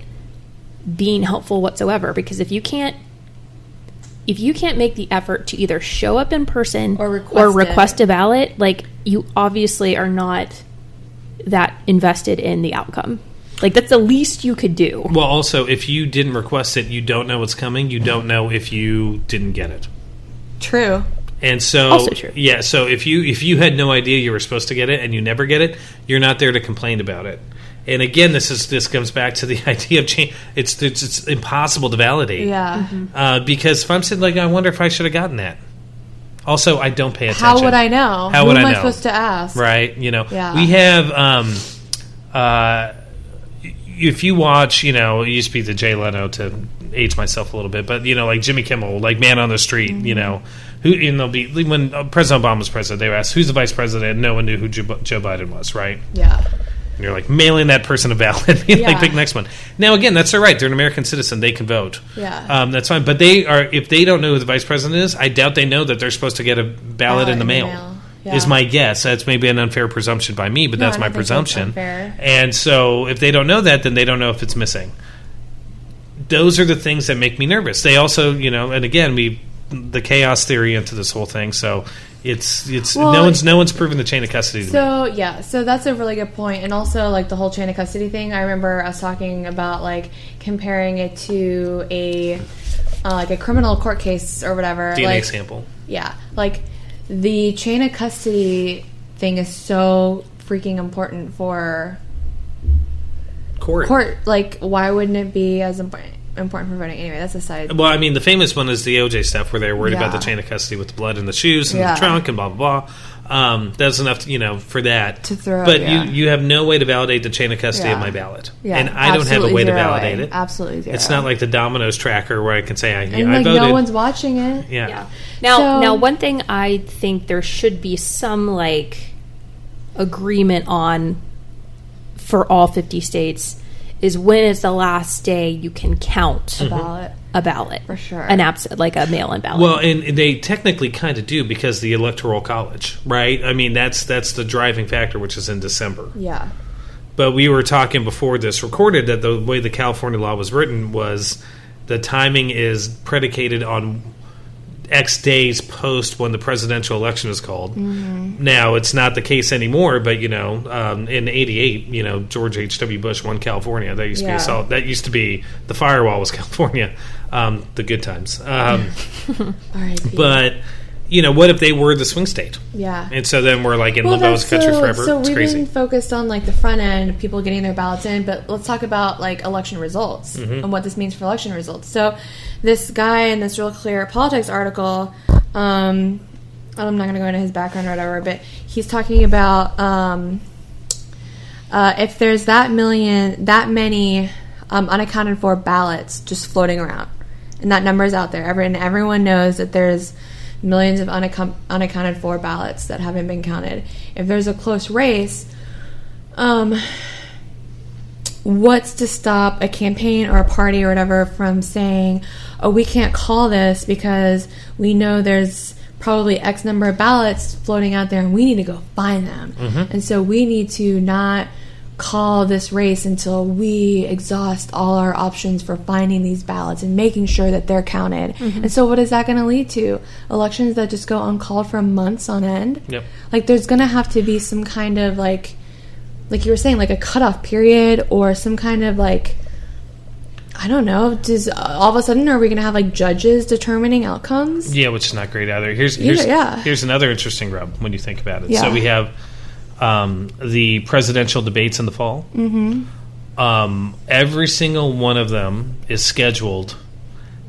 being helpful whatsoever. Because if you can't if you can't make the effort to either show up in person Or request or request a ballot, like you obviously are not that invested in the outcome. Like that's the least you could do. Well, also, if you didn't request it, you don't know what's coming. You don't know if you didn't get it. True. And so, Also true. yeah. So if you if you had no idea you were supposed to get it and you never get it, you're not there to complain about it. And again, this is this comes back to the idea of change. It's it's, it's impossible to validate. Yeah. Uh, because if I'm sitting like, I wonder if I should have gotten that. Also, I don't pay attention. How would I know? How Who would am I I supposed to ask? right? You know, Yeah. we have. Um, uh, if you watch, you know, it used to be the Jay Leno to age myself a little bit, but you know, like Jimmy Kimmel, like Man on the Street, Mm-hmm. you know, who and they'll be when uh, President Obama was president, they were asked who's the vice president. No one knew who Joe, Joe Biden was, right? Yeah. And you're like mailing that person a ballot, being like Yeah. pick next one. Now again, that's their right; they're an American citizen; they can vote. Yeah. um, that's fine. But they are if they don't know who the vice president is, I doubt they know that they're supposed to get a ballot, Ballot in the in the mail. mail. Yeah. Is my guess. That's maybe an unfair presumption by me, but No, that's my that's presumption. unfair. And so, if they don't know that, then they don't know if it's missing. Those are the things that make me nervous. They also, you know, and again, we the chaos theory into this whole thing. So it's it's Well, no one's no one's proven the chain of custody to me. So yeah, so that's a really good point, and also like the whole chain of custody thing. I remember us talking about like comparing it to a uh, like a criminal court case or whatever. DNA like, sample. Yeah, like the chain of custody thing is so freaking important for Court. court. Like, why wouldn't it be as important important for voting? Anyway, that's a side. Well, I mean, the famous one is the OJ stuff where they were worried about the chain of custody with the blood in the shoes and Yeah. the trunk and blah blah blah. Um, that's enough, to, you know, for that. To throw, but yeah. you you have no way to validate the chain of custody of my ballot, Yeah, and I don't have a way to validate way. it. Absolutely zero. It's not like the Domino's tracker where I can say I, and I like voted. no one's watching it. yeah. Yeah. Now, So- now, one thing I think there should be some like agreement on for all fifty states is when is the last day you can count Mm-hmm. Ballot. a ballot For sure. an abs- like a mail-in ballot. Well, and they technically kind of do because the electoral college, right? I mean, that's that's the driving factor, which is in December. Yeah. But we were talking before this recorded that the way the California law was written was the timing is predicated on X days post when the presidential election is called. Now it's not the case anymore, but you know, um, in '88, you know, George H. W. Bush won California. That used to be Yeah. a solid, that used to be the firewall was California, um, the good times. Um, but you know, what if they were the swing state? yeah. And so then we're like in Well, limbo as a country so, forever. So it's we've crazy. been focused on like the front end, people getting their ballots in, but let's talk about like election results Mm-hmm. and what this means for election results. So this guy in this real clear politics article, um, I'm not going to go into his background or whatever, but he's talking about um, uh, if there's that million, that many um, unaccounted for ballots just floating around, and that number is out there, every, and everyone knows that there's millions of unaccount- unaccounted for ballots that haven't been counted. If there's a close race, um, what's to stop a campaign or a party or whatever from saying, "Oh, we can't call this because we know there's." Probably X number of ballots floating out there, and we need to go find them. Mm-hmm. And so we need to not call this race until we exhaust all our options for finding these ballots and making sure that they're counted. Mm-hmm. And so, what is that going to lead to? Elections that just go uncalled for months on end. Yep. Like, there's going to have to be some kind of like, like you were saying, like a cutoff period or some kind of like. I don't know. Does all of a sudden are we going to have like judges determining outcomes? Yeah, which is not great either. Here's here's Either, yeah. here's another interesting rub when you think about it. Yeah. So we have um, the presidential debates in the fall. Mm-hmm. Um, every single one of them is scheduled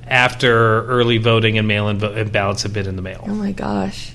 after early voting and mail-in vo- and ballots have been in the mail, Oh my gosh.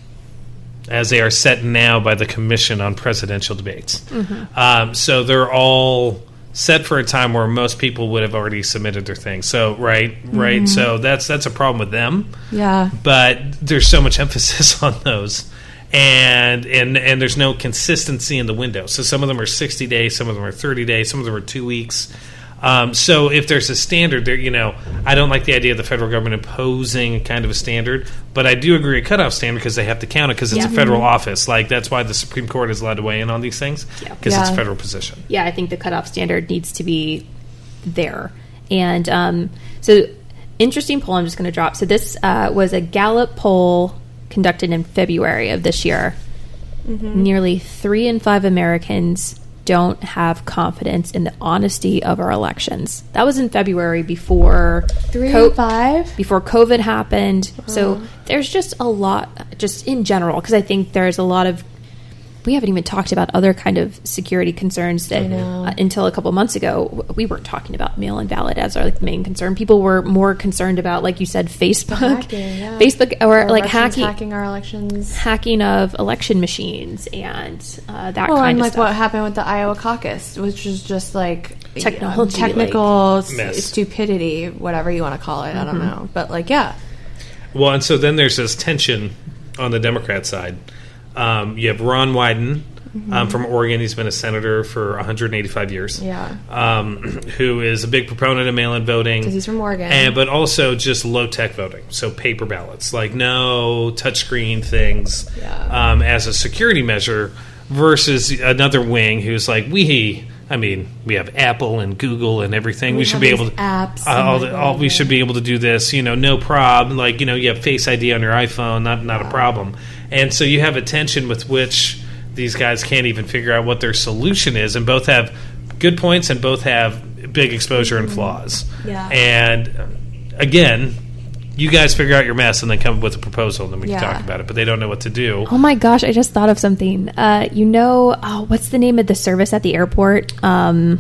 As they are set now by the Commission on Presidential Debates. Mm-hmm. Um, so they're all set for a time where most people would have already submitted their thing. So right, right. Mm-hmm. So that's that's a problem with them Yeah. but there's so much emphasis on those and and and there's no consistency in the window so some of them are 60 days some of them are 30 days some of them are two weeks um, so if there's a standard there you know i don't like the idea of the federal government imposing kind of a standard but i do agree a cutoff standard because they have to count it because it's Yeah. a federal office like that's why the supreme court is allowed to weigh in on these things Yeah. because it's a federal position yeah, I think the cutoff standard needs to be there. And um, so, interesting poll I'm just going to drop. So, this uh, was a Gallup poll conducted in February of this year. Nearly three in five Americans don't have confidence in the honesty of our elections. That was in February before three co- five before COVID happened. So there's just a lot, just in general, because I think there's a lot of. We haven't even talked about other kind of security concerns that uh, until a couple months ago we weren't talking about mail-in ballot as our like, main concern. People were more concerned about, like you said, Facebook, Hacking, yeah. Facebook, or, Or like Russians hacking, hacking our elections. hacking of election machines and uh, that Well, kind and of like stuff. what happened with the Iowa caucus, which was just like Technology, technical s- Mess. stupidity, whatever you want to call it. I Mm-hmm. don't know, but like, yeah, Well, and so then there's this tension on the Democrat side. Um, you have Ron Wyden um, from Oregon. He's been a senator for 185 years. yeah, Um, who is a big proponent of mail-in voting. because he's from Oregon. and but also just low tech voting, so paper ballots, like no touchscreen things, Yeah. um, as a security measure, versus another wing who's like we. I mean, we have Apple and Google and everything. We, We should be able to apps uh, all, the, all, we should be able to do this. You know, no problem. Like you know, you have Face ID on your iPhone, not not a problem. And so you have a tension with which these guys can't even figure out what their solution is, and both have good points and both have big exposure and flaws. Mm-hmm. Yeah. And uh, again, you guys figure out your mess and then come up with a proposal, and then we Yeah. can talk about it. But they don't know what to do. Oh my gosh, I just thought of something. Uh, you know, oh, what's the name of the service at the airport? Um,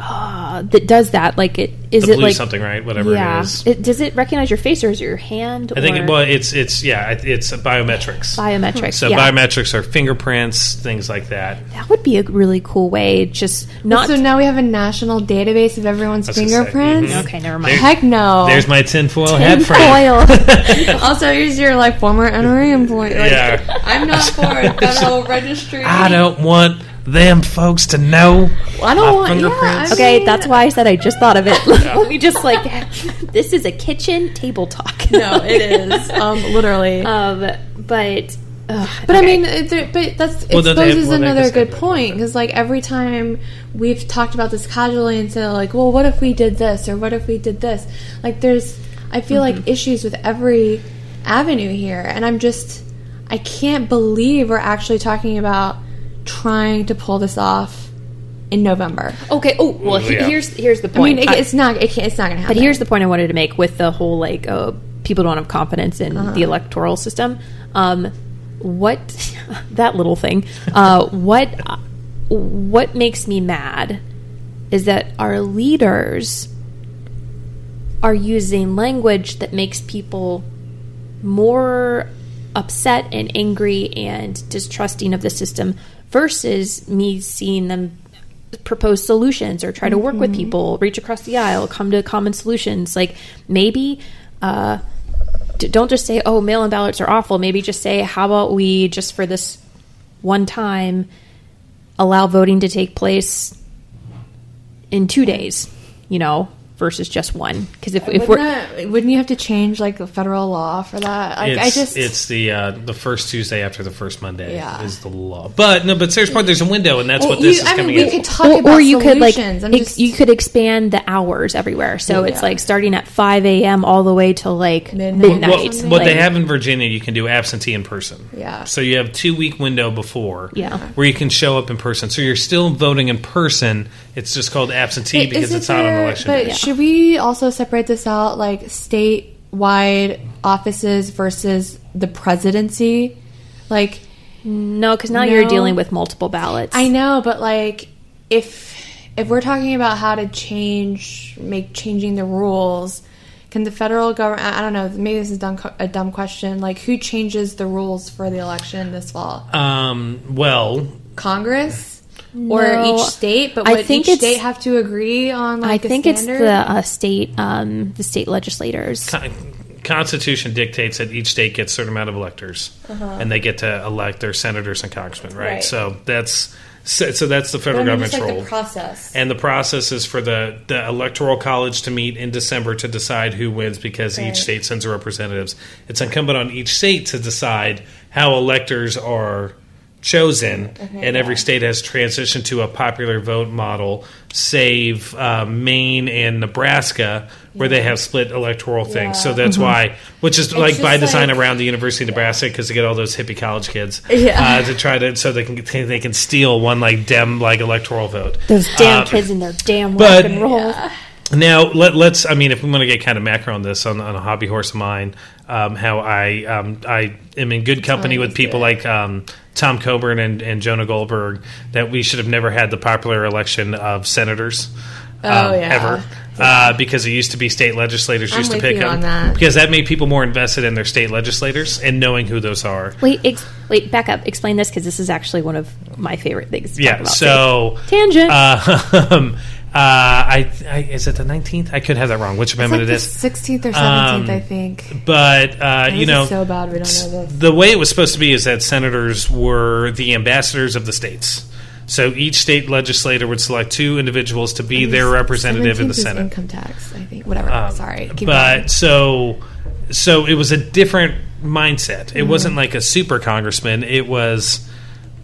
uh, that does that. Like, it is the it like something, right? Whatever yeah? it is. It, does it recognize your face or is it your hand? I think or it, well, it's it's yeah, it- it's biometrics. biometrics. So yeah. biometrics are fingerprints, things like that. that would be a really cool way. Just not. so now we have a national database of everyone's I say, fingerprints. mhm. okay, never mind. Heck no. There's my tinfoil hat frame. Tinfoil. also, here's your like former NRA employee. Like, Yeah. I'm not for a federal registry. I don't want them folks to know. I don't want. Yeah, fingerprints. I okay, mean- that's why I said I just thought of it. we just like this is a kitchen table talk. No, it is. Um, literally. Um, but. ugh, But I mean, it, but that's Well, don't they- exposes well, another good point because, like, every time we've talked about this casually and said, like, well, what if we did this or what if we did this? Like, there's, I feel Mm-hmm. like issues with every avenue here, and I'm just, I can't believe we're actually talking about trying to pull this off in November. Okay. Oh well. he- Yeah. Here's here's the point. I point. mean, it, it's not, it can't, it's not going to happen. but here's the point I wanted to make with the whole like uh, people don't have confidence in Uh-huh. the electoral system. Um, what that little thing? Uh, what what makes me mad is that our leaders are using language that makes people more upset and angry and distrusting of the system versus me seeing them propose solutions or try to work with people, reach across the aisle, come to common solutions. Like maybe uh, d- don't just say, "Oh, mail-in ballots are awful." Maybe just say, "How about we just for this one time allow voting to take place in two days?" You know, versus just one. Because if, if Wouldn't, we're wouldn't you have to change like the federal law for that? Like, it's, I just it's the uh, the first Tuesday after the first Monday Yeah. is the law. But no, but serious point. There's a window, and that's Well, what this you- is I mean, coming we could talk or, about or you could like ex- just- you could expand the hours everywhere. So it's like starting at five a.m. all the way to like Midnight. midnight. Well, Something what they have in Virginia, you can do absentee in person. Yeah. So you have two week window before. Yeah. Where you can show up in person. So you're still voting in person. It's just called absentee because Is it it's not on election But day. Should we also separate this out, like statewide offices versus the presidency? Like, No, because now you're dealing with multiple ballots. I know, but like, if if we're talking about how to change, make changing the rules, can the federal government? I I don't know. Maybe this is dumb, a dumb question. Like, who changes the rules for the election this fall? Um, well, Congress or No. each state? But I think each it's- state have to agree on like I a think it's the uh, state, um, the state legislators. Con- Constitution dictates that each state gets a certain amount of electors, and they get to elect their senators and congressmen, right? Uh-huh. Right. So that's so, so that's the federal I mean, government's like role. the process. And the process is for the, the electoral college to meet in December to decide who wins because Right. each state sends representatives. It's incumbent on each state to decide how electors are chosen, and every state has transitioned to a popular vote model, save uh, Maine and Nebraska, where they have split electoral things. So Yeah. that's why, which is like by design like- around the University of Nebraska because they get all those hippie college kids Yeah. uh, to try to so they can they can steal one like dem like electoral vote. Those damn Uh, kids and their damn but- rock and roll. Now let, let's. I mean, if we want to get kind of macro on this, on, on a hobby horse of mine, um, how I um, I am in good company with people good. like um, Tom Coburn and, and Jonah Goldberg. That we should have never had the popular election of senators. Oh, um, yeah. ever. Uh, because it used to be state legislators I'm used to pick them on that. because that made people more invested in their state legislators and knowing who those are. Wait, ex- wait, back up. Explain this because this is actually one of my favorite things. To Yeah. So tangent. Uh, I, I is it the nineteenth? I could have that wrong. Which amendment like it is? sixteenth or Um, seventeenth, I think. But uh, you know, so bad we don't know this. the way it was supposed to be is that senators were the ambassadors of the states. So each state legislator would select two individuals to be their representative in the 17th is Senate. Income tax, I think. Whatever. Um, Sorry. Keep but going. so so it was a different mindset. Mm-hmm. It wasn't like a super congressman. It was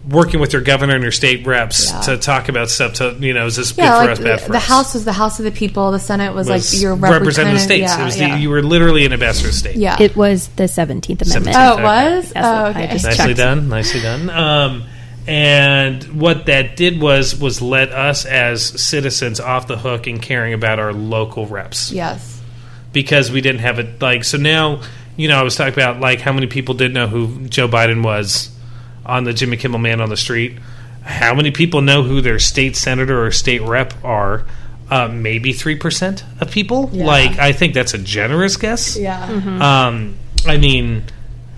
working with your governor and your state reps Yeah. to talk about stuff. To you know, is this good Yeah, for like us, bad the, for the us? House was the House of the people. The Senate was, was like your representative representative states. Yeah, it was yeah. the, you were literally an ambassador of state. yeah. It was the Seventeenth Amendment. 17th. oh, it Okay. was. That's oh, what I okay. just- nicely checked. done nicely done um, and what that did was was let us as citizens off the hook in caring about our local reps yes. because we didn't have it like so now you know i was talking about like how many people didn't know who joe biden was on the jimmy kimmel man on the street how many people know who their state senator or state rep are uh, maybe 3% of people Yeah. like i think that's a generous guess Yeah. um, I mean,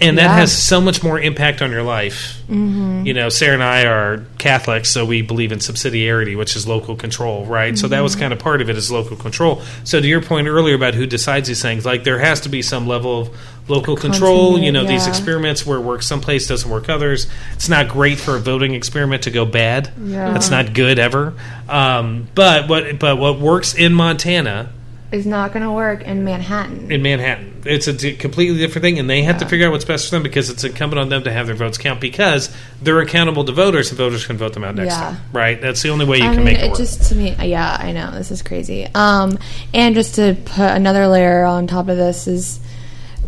and that Yeah. has so much more impact on your life. Mm-hmm. You know, Sarah and I are Catholics, so we believe in subsidiarity, which is local control, right? So that Mm-hmm. was kind of part of it is local control. So to your point earlier about who decides these things, like there has to be some level of local control. You know, these experiments where it works some doesn't work others. It's not great for a voting experiment to go bad. Yeah. That's not good ever. Um, but what but what works in Montana Is not going to work in Manhattan. in Manhattan. It's a d- completely different thing, and they have to figure out what's best for them because it's incumbent on them to have their votes count because they're accountable to voters, and voters can vote them out next Yeah. time. Right? That's the only way you I can mean, make it, it work. just to me, yeah, I know this is crazy. Um, and just to put another layer on top of this is,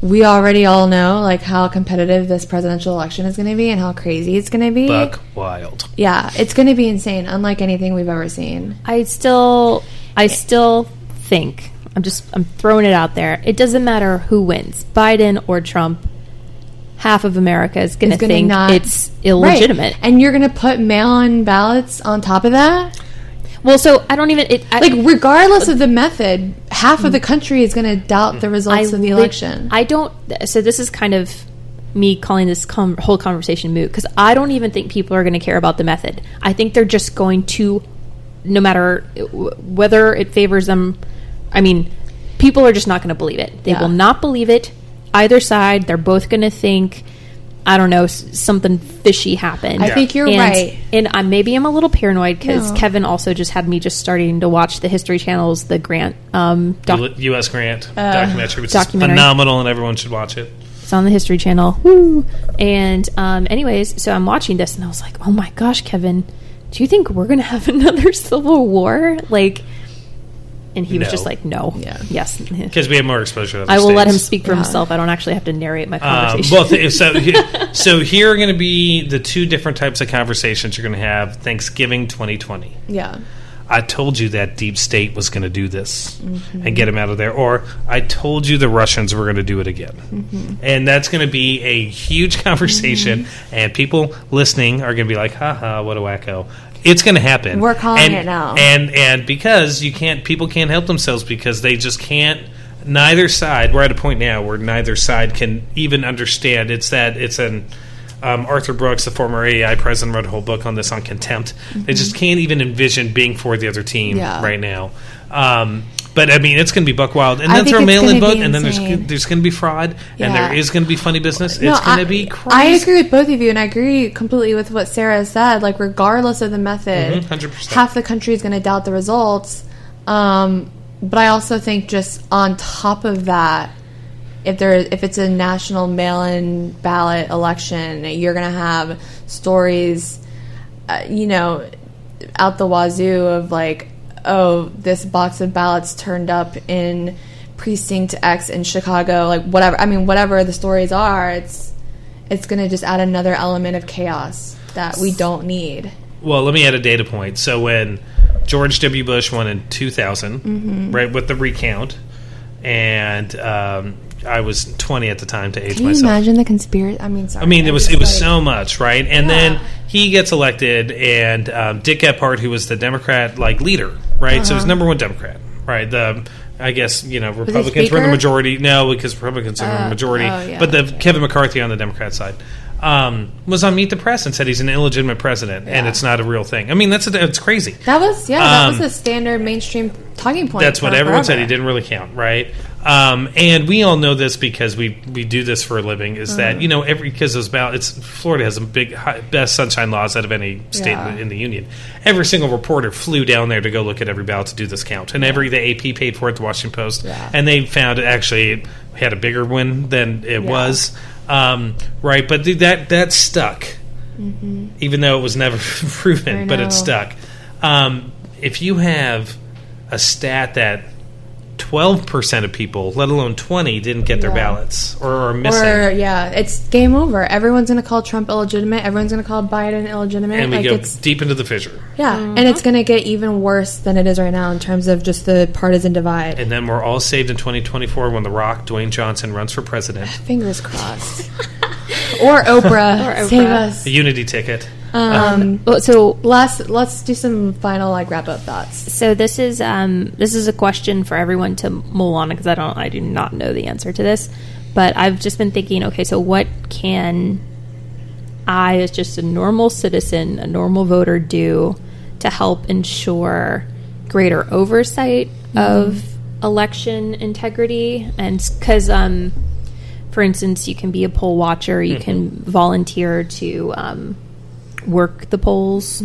we already all know like how competitive this presidential election is going to be and how crazy it's going to be. Buck wild. Yeah, it's going to be insane, unlike anything we've ever seen. I still, I still think I'm just I'm throwing it out there. It doesn't matter who wins, Biden or Trump. Half of America is going to think not- it's illegitimate. Right. and you're going to put mail-in ballots on top of that. Well, so I don't even it, I, Like, regardless of the method, half of the country is going to doubt the mm-hmm. I results of the election. I don't. So this is kind of me calling this com- whole conversation moot because I don't even think people are going to care about the method. I think they're just going to, no matter w- whether it favors them. I mean, people are just not going to believe it. They Yeah. will not believe it. Either side, they're both going to think. I don't know, something fishy happened. I think you're and, right. And I, maybe I'm a little paranoid because No. Kevin also just had me just starting to watch the History Channel's The Grant um, doc- U.S. Grant Uh, documentary, which documentary. is phenomenal, and everyone should watch it. It's on the History Channel. Woo! And um, anyways, so I'm watching this, and I was like, "Oh my gosh, Kevin, do you think we're gonna have another civil war?" Like, and he was No. just like, "No, Yeah. yes." Because we have more exposure. To other I will let him states. speak for Yeah. himself. I don't actually have to narrate my Um, conversation. well, th- so he- so here are going to be the two different types of conversations you're going to have Thanksgiving 2020. yeah. I told you that deep state was going to do this Mm-hmm. and get him out of there. Or I told you the Russians were going to do it again. Mm-hmm. And that's going to be a huge conversation. And people listening are going to be like, haha, what a wacko. It's going to happen. We're calling and, it now. And and because you can't, people can't help themselves because they just can't. Neither side. We're at a point now where neither side can even understand. It's that it's an um, Arthur Brooks, the former AEI president, wrote a whole book on this on contempt. They just can't even envision being for the other team Mm-hmm. Yeah. right now. Um, but I mean, it's going to be buck wild, and I then throw it's mail-in vote, and then there's there's going to be fraud, and there is going to be funny business. No, it's going to be Crazy. I agree with both of you, and I agree completely with what Sarah said. Like, regardless of the method, Mhm, 100%. half the country is going to doubt the results. Um, but I also think just on top of that, if there if it's a national mail-in ballot election, you're going to have stories, uh, you know, out the wazoo of like, oh, this box of ballots turned up in precinct X in Chicago, like whatever. I mean, whatever the stories are, it's it's going to just add another element of chaos that we don't need. Well, let me add a data point. So when George W. Bush won in 2000, Mm-hmm. right, with the recount, and um, I was 20 at the time to age Can you myself. imagine the conspiracy? I mean, sorry. I mean, it was it was like- so much, right? And Yeah. then he gets elected, and um, Dick Gephardt, who was the Democrat like leader, right? So Uh-huh. he's number one Democrat, right? The I guess you know Republicans were in the majority. No, because Republicans are in Uh, the majority. oh, yeah, but the. Kevin McCarthy on the Democrat side. um, was on Meet the Press and said he's an illegitimate president and it's not a real thing. I mean, that's it's crazy. That was yeah, that Um, was a standard mainstream talking point. That's what everyone said. He didn't really count, right? Um, and we all know this because we we do this for a living. Is Uh-huh. that you know every because those ballots, it's Florida has the big high, best sunshine laws out of any state Yeah. in the union. Every single reporter flew down there to go look at every ballot to do this count, and every the AP paid for it, the Washington Post, Yeah. and they found it actually had a bigger win than it Yeah. was, um, right? But th- that that stuck, even though it was never proven, Mm-hmm. But it stuck. Um, if you have a stat that 12% of people, let alone 20, didn't get their Yeah. ballots or are missing. Or yeah, it's game over. Everyone's going to call Trump illegitimate. Everyone's going to call Biden illegitimate. and we like go it's deep into the fissure. yeah, and it's going to get even worse than it is right now in terms of just the partisan divide. And then we're all saved in 2024 when The Rock, Dwayne Johnson, runs for president. Fingers crossed. or Oprah, Or save us. The Unity ticket. Um, Well, so let's let's do some final like wrap up thoughts. so this is um, this is a question for everyone to mull on because I don't I do not know the answer to this, but I've just been thinking. Okay, so what can I, as just a normal citizen, a normal voter, do to help ensure greater oversight of election integrity? And because, um, for instance, you can be a poll watcher, you can volunteer to um, work the polls.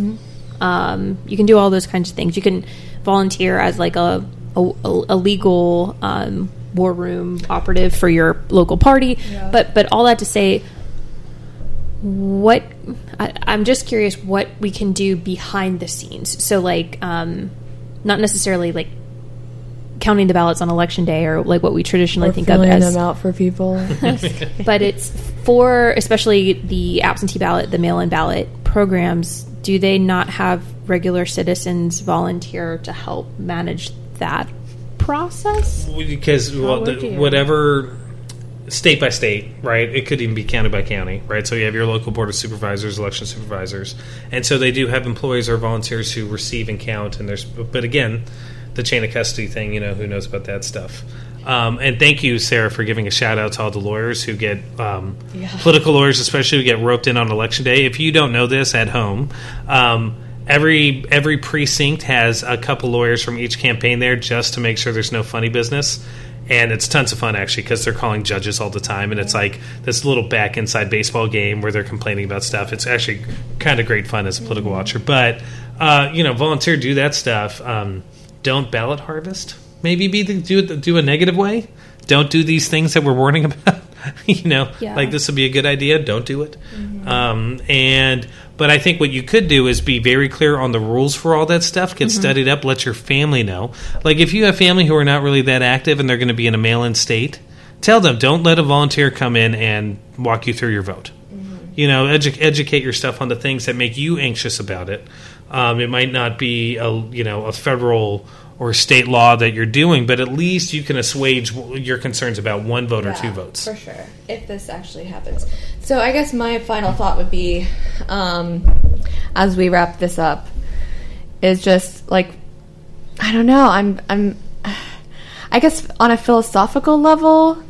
Um, you can do all those kinds of things. You can volunteer as like a a, a legal um, war room operative for your local party. But but all that to say, what I, I'm just curious what we can do behind the scenes. So like, um, not necessarily like counting the ballots on election day or like what we traditionally Or think of filling as them out for people. but it's for especially the absentee ballot, the mail-in ballot programs. Do they not have regular citizens volunteer to help manage that process? Because well, the, whatever state by state, right? It could even be county by county, right? So you have your local board of supervisors, election supervisors, and so they do have employees or volunteers who receive and count. And there's, but again, the chain of custody thing, you know, who knows about that stuff. Um, and thank you, Sarah, for giving a shout out to all the lawyers who get um, political lawyers, especially who get roped in on election day. If you don't know this at home, um, every every precinct has a couple lawyers from each campaign there just to make sure there's no funny business. And it's tons of fun actually because they're calling judges all the time, and it's like this little back inside baseball game where they're complaining about stuff. It's actually kind of great fun as a political watcher. But uh, you know, volunteer, do that stuff. Don't ballot harvest. Maybe be the, do it do a negative way. Don't do these things that we're warning about. you know, Yeah. like this would be a good idea. Don't do it. Mm-hmm. Um, and but I think what you could do is be very clear on the rules for all that stuff. Get mm-hmm. studied up. Let your family know. Like if you have family who are not really that active and they're going to be in a mail-in state, tell them don't let a volunteer come in and walk you through your vote. Mm-hmm. You know, edu- educate yourself on the things that make you anxious about it. Um, it might not be a you know a federal or state law that you're doing, but at least you can assuage your concerns about one vote or two votes. For sure, if this actually happens. So I guess my final thought would be, um, as we wrap this up, is just like, I don't know. I'm, I'm, I guess on a philosophical level,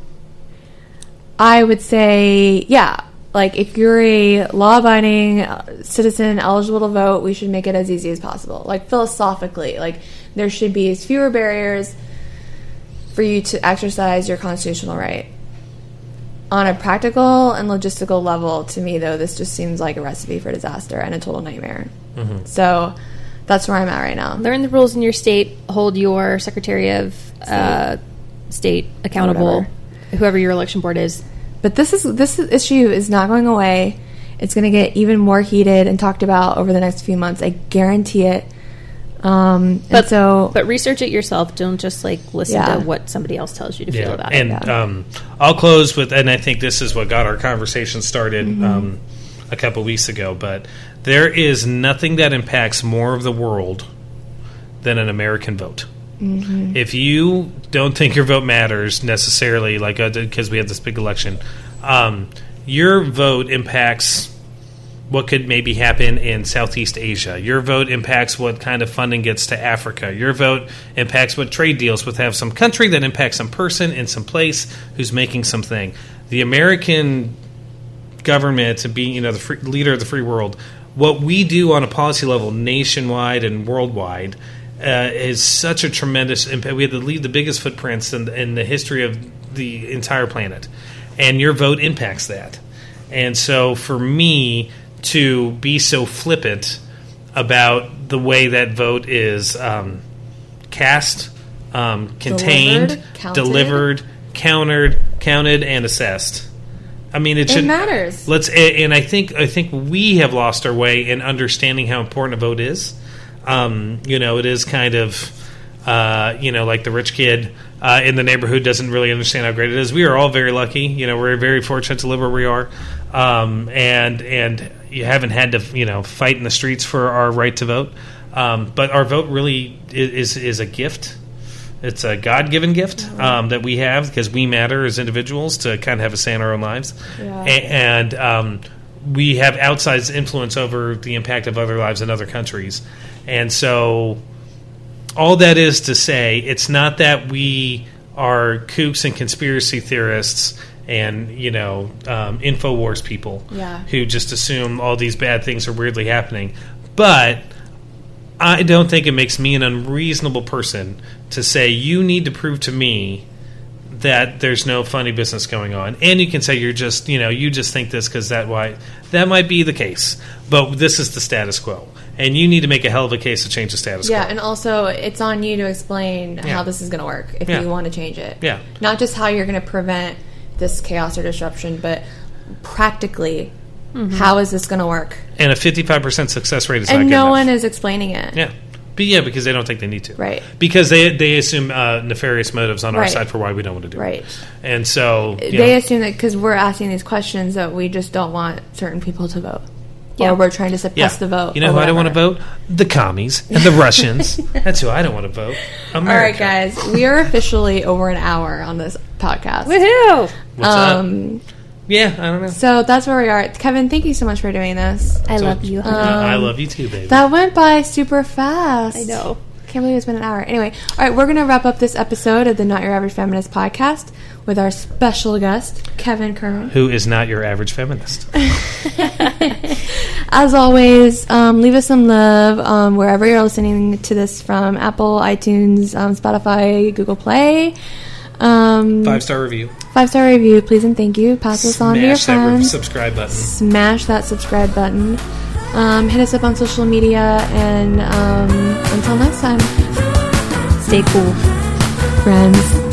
I would say, yeah. Like, if you're a law-abiding uh, citizen eligible to vote, we should make it as easy as possible. Like philosophically, like there should be as fewer barriers for you to exercise your constitutional right. On a practical and logistical level, to me, though, this just seems like a recipe for disaster and a total nightmare. So that's where I'm at right now. Learn the rules in your state. Hold your secretary of uh, state accountable, whoever your election board is. But this is this issue is not going away. It's going to get even more heated and talked about over the next few months. I guarantee it. Um, and so, But research it yourself. Don't just like listen Yeah. to what somebody else tells you to feel about and it. yeah. um, I'll close with, and I think this is what got our conversation started Mm-hmm. um, a couple weeks ago. But there is nothing that impacts more of the world than an American vote. Mm-hmm. If you don't think your vote matters necessarily, like because we have this big election, um, your vote impacts what could maybe happen in Southeast Asia. Your vote impacts what kind of funding gets to Africa. Your vote impacts what trade deals with have some country that impacts some person in some place who's making something. The American government to be you know the free, leader of the free world, what we do on a policy level, nationwide and worldwide, uh, is such a tremendous impact. We have to leave the biggest footprints in, in the history of the entire planet, and your vote impacts that. And so, for me to be so flippant about the way that vote is um, cast, um, contained, Delivered, counted. delivered, countered, counted, and assessed. I mean, it should matters. Let's and I think I think we have lost our way in understanding how important a vote is. Um, you know, it is kind of uh, you know like the rich kid uh, in the neighborhood doesn't really understand how great it is. We are all very lucky. You know, we're very fortunate to live where we are, um, and and you haven't had to you know fight in the streets for our right to vote. Um, but our vote really is is a gift. It's a God given gift um, that we have because we matter as individuals to kind of have a say in our own lives. Yeah. A- and um, we have outsized influence over the impact of other lives in other countries. And so, all that is to say, it's not that we are kooks and conspiracy theorists and, you know, um, InfoWars people Yeah. who just assume all these bad things are weirdly happening. But I don't think it makes me an unreasonable person to say you need to prove to me that there's no funny business going on. And you can say you're just, you know, you just think this because that why that might be the case. But this is the status quo. And you need to make a hell of a case to change the status Yeah, quo. Yeah, and also it's on you to explain Yeah. how this is going to work if Yeah. you want to change it. Yeah. Not just how you're going to prevent this chaos or disruption, but practically, how is this going to work? And a 55% success rate is And not good no enough. one is explaining it. Yeah. But yeah, because they don't think they need to. Right. Because they they assume uh, nefarious motives on our Right. side for why we don't want to do Right. it. Right. And so They know, assume that because we're asking these questions that we just don't want certain people to vote. Yeah. Or we're trying to suppress the vote. You know or who I don't want to vote? The commies and the Russians. That's who I don't want to vote. All America. right, guys, we are officially over an hour on this podcast. Woohoo! What's up? Um, Yeah, I don't know. so that's where we are. Kevin, thank you so much for doing this. I So- love you, honey. I love you too, baby. That went by super fast. I know. Can't believe it's been an hour. Anyway, all right, we're going to wrap up this episode of the Not Your Average Feminist podcast with our special guest, Kevin Kern. who is not your average feminist? As always, um, leave us some love um, wherever you're listening to this from Apple, iTunes, um, Spotify, Google Play. Um, Five star review. five star review, please and thank you. Pass this on to your Smash that re- friends. subscribe button. Smash that subscribe button. Um, hit us up on social media, and um, until next time, Stay cool. friends.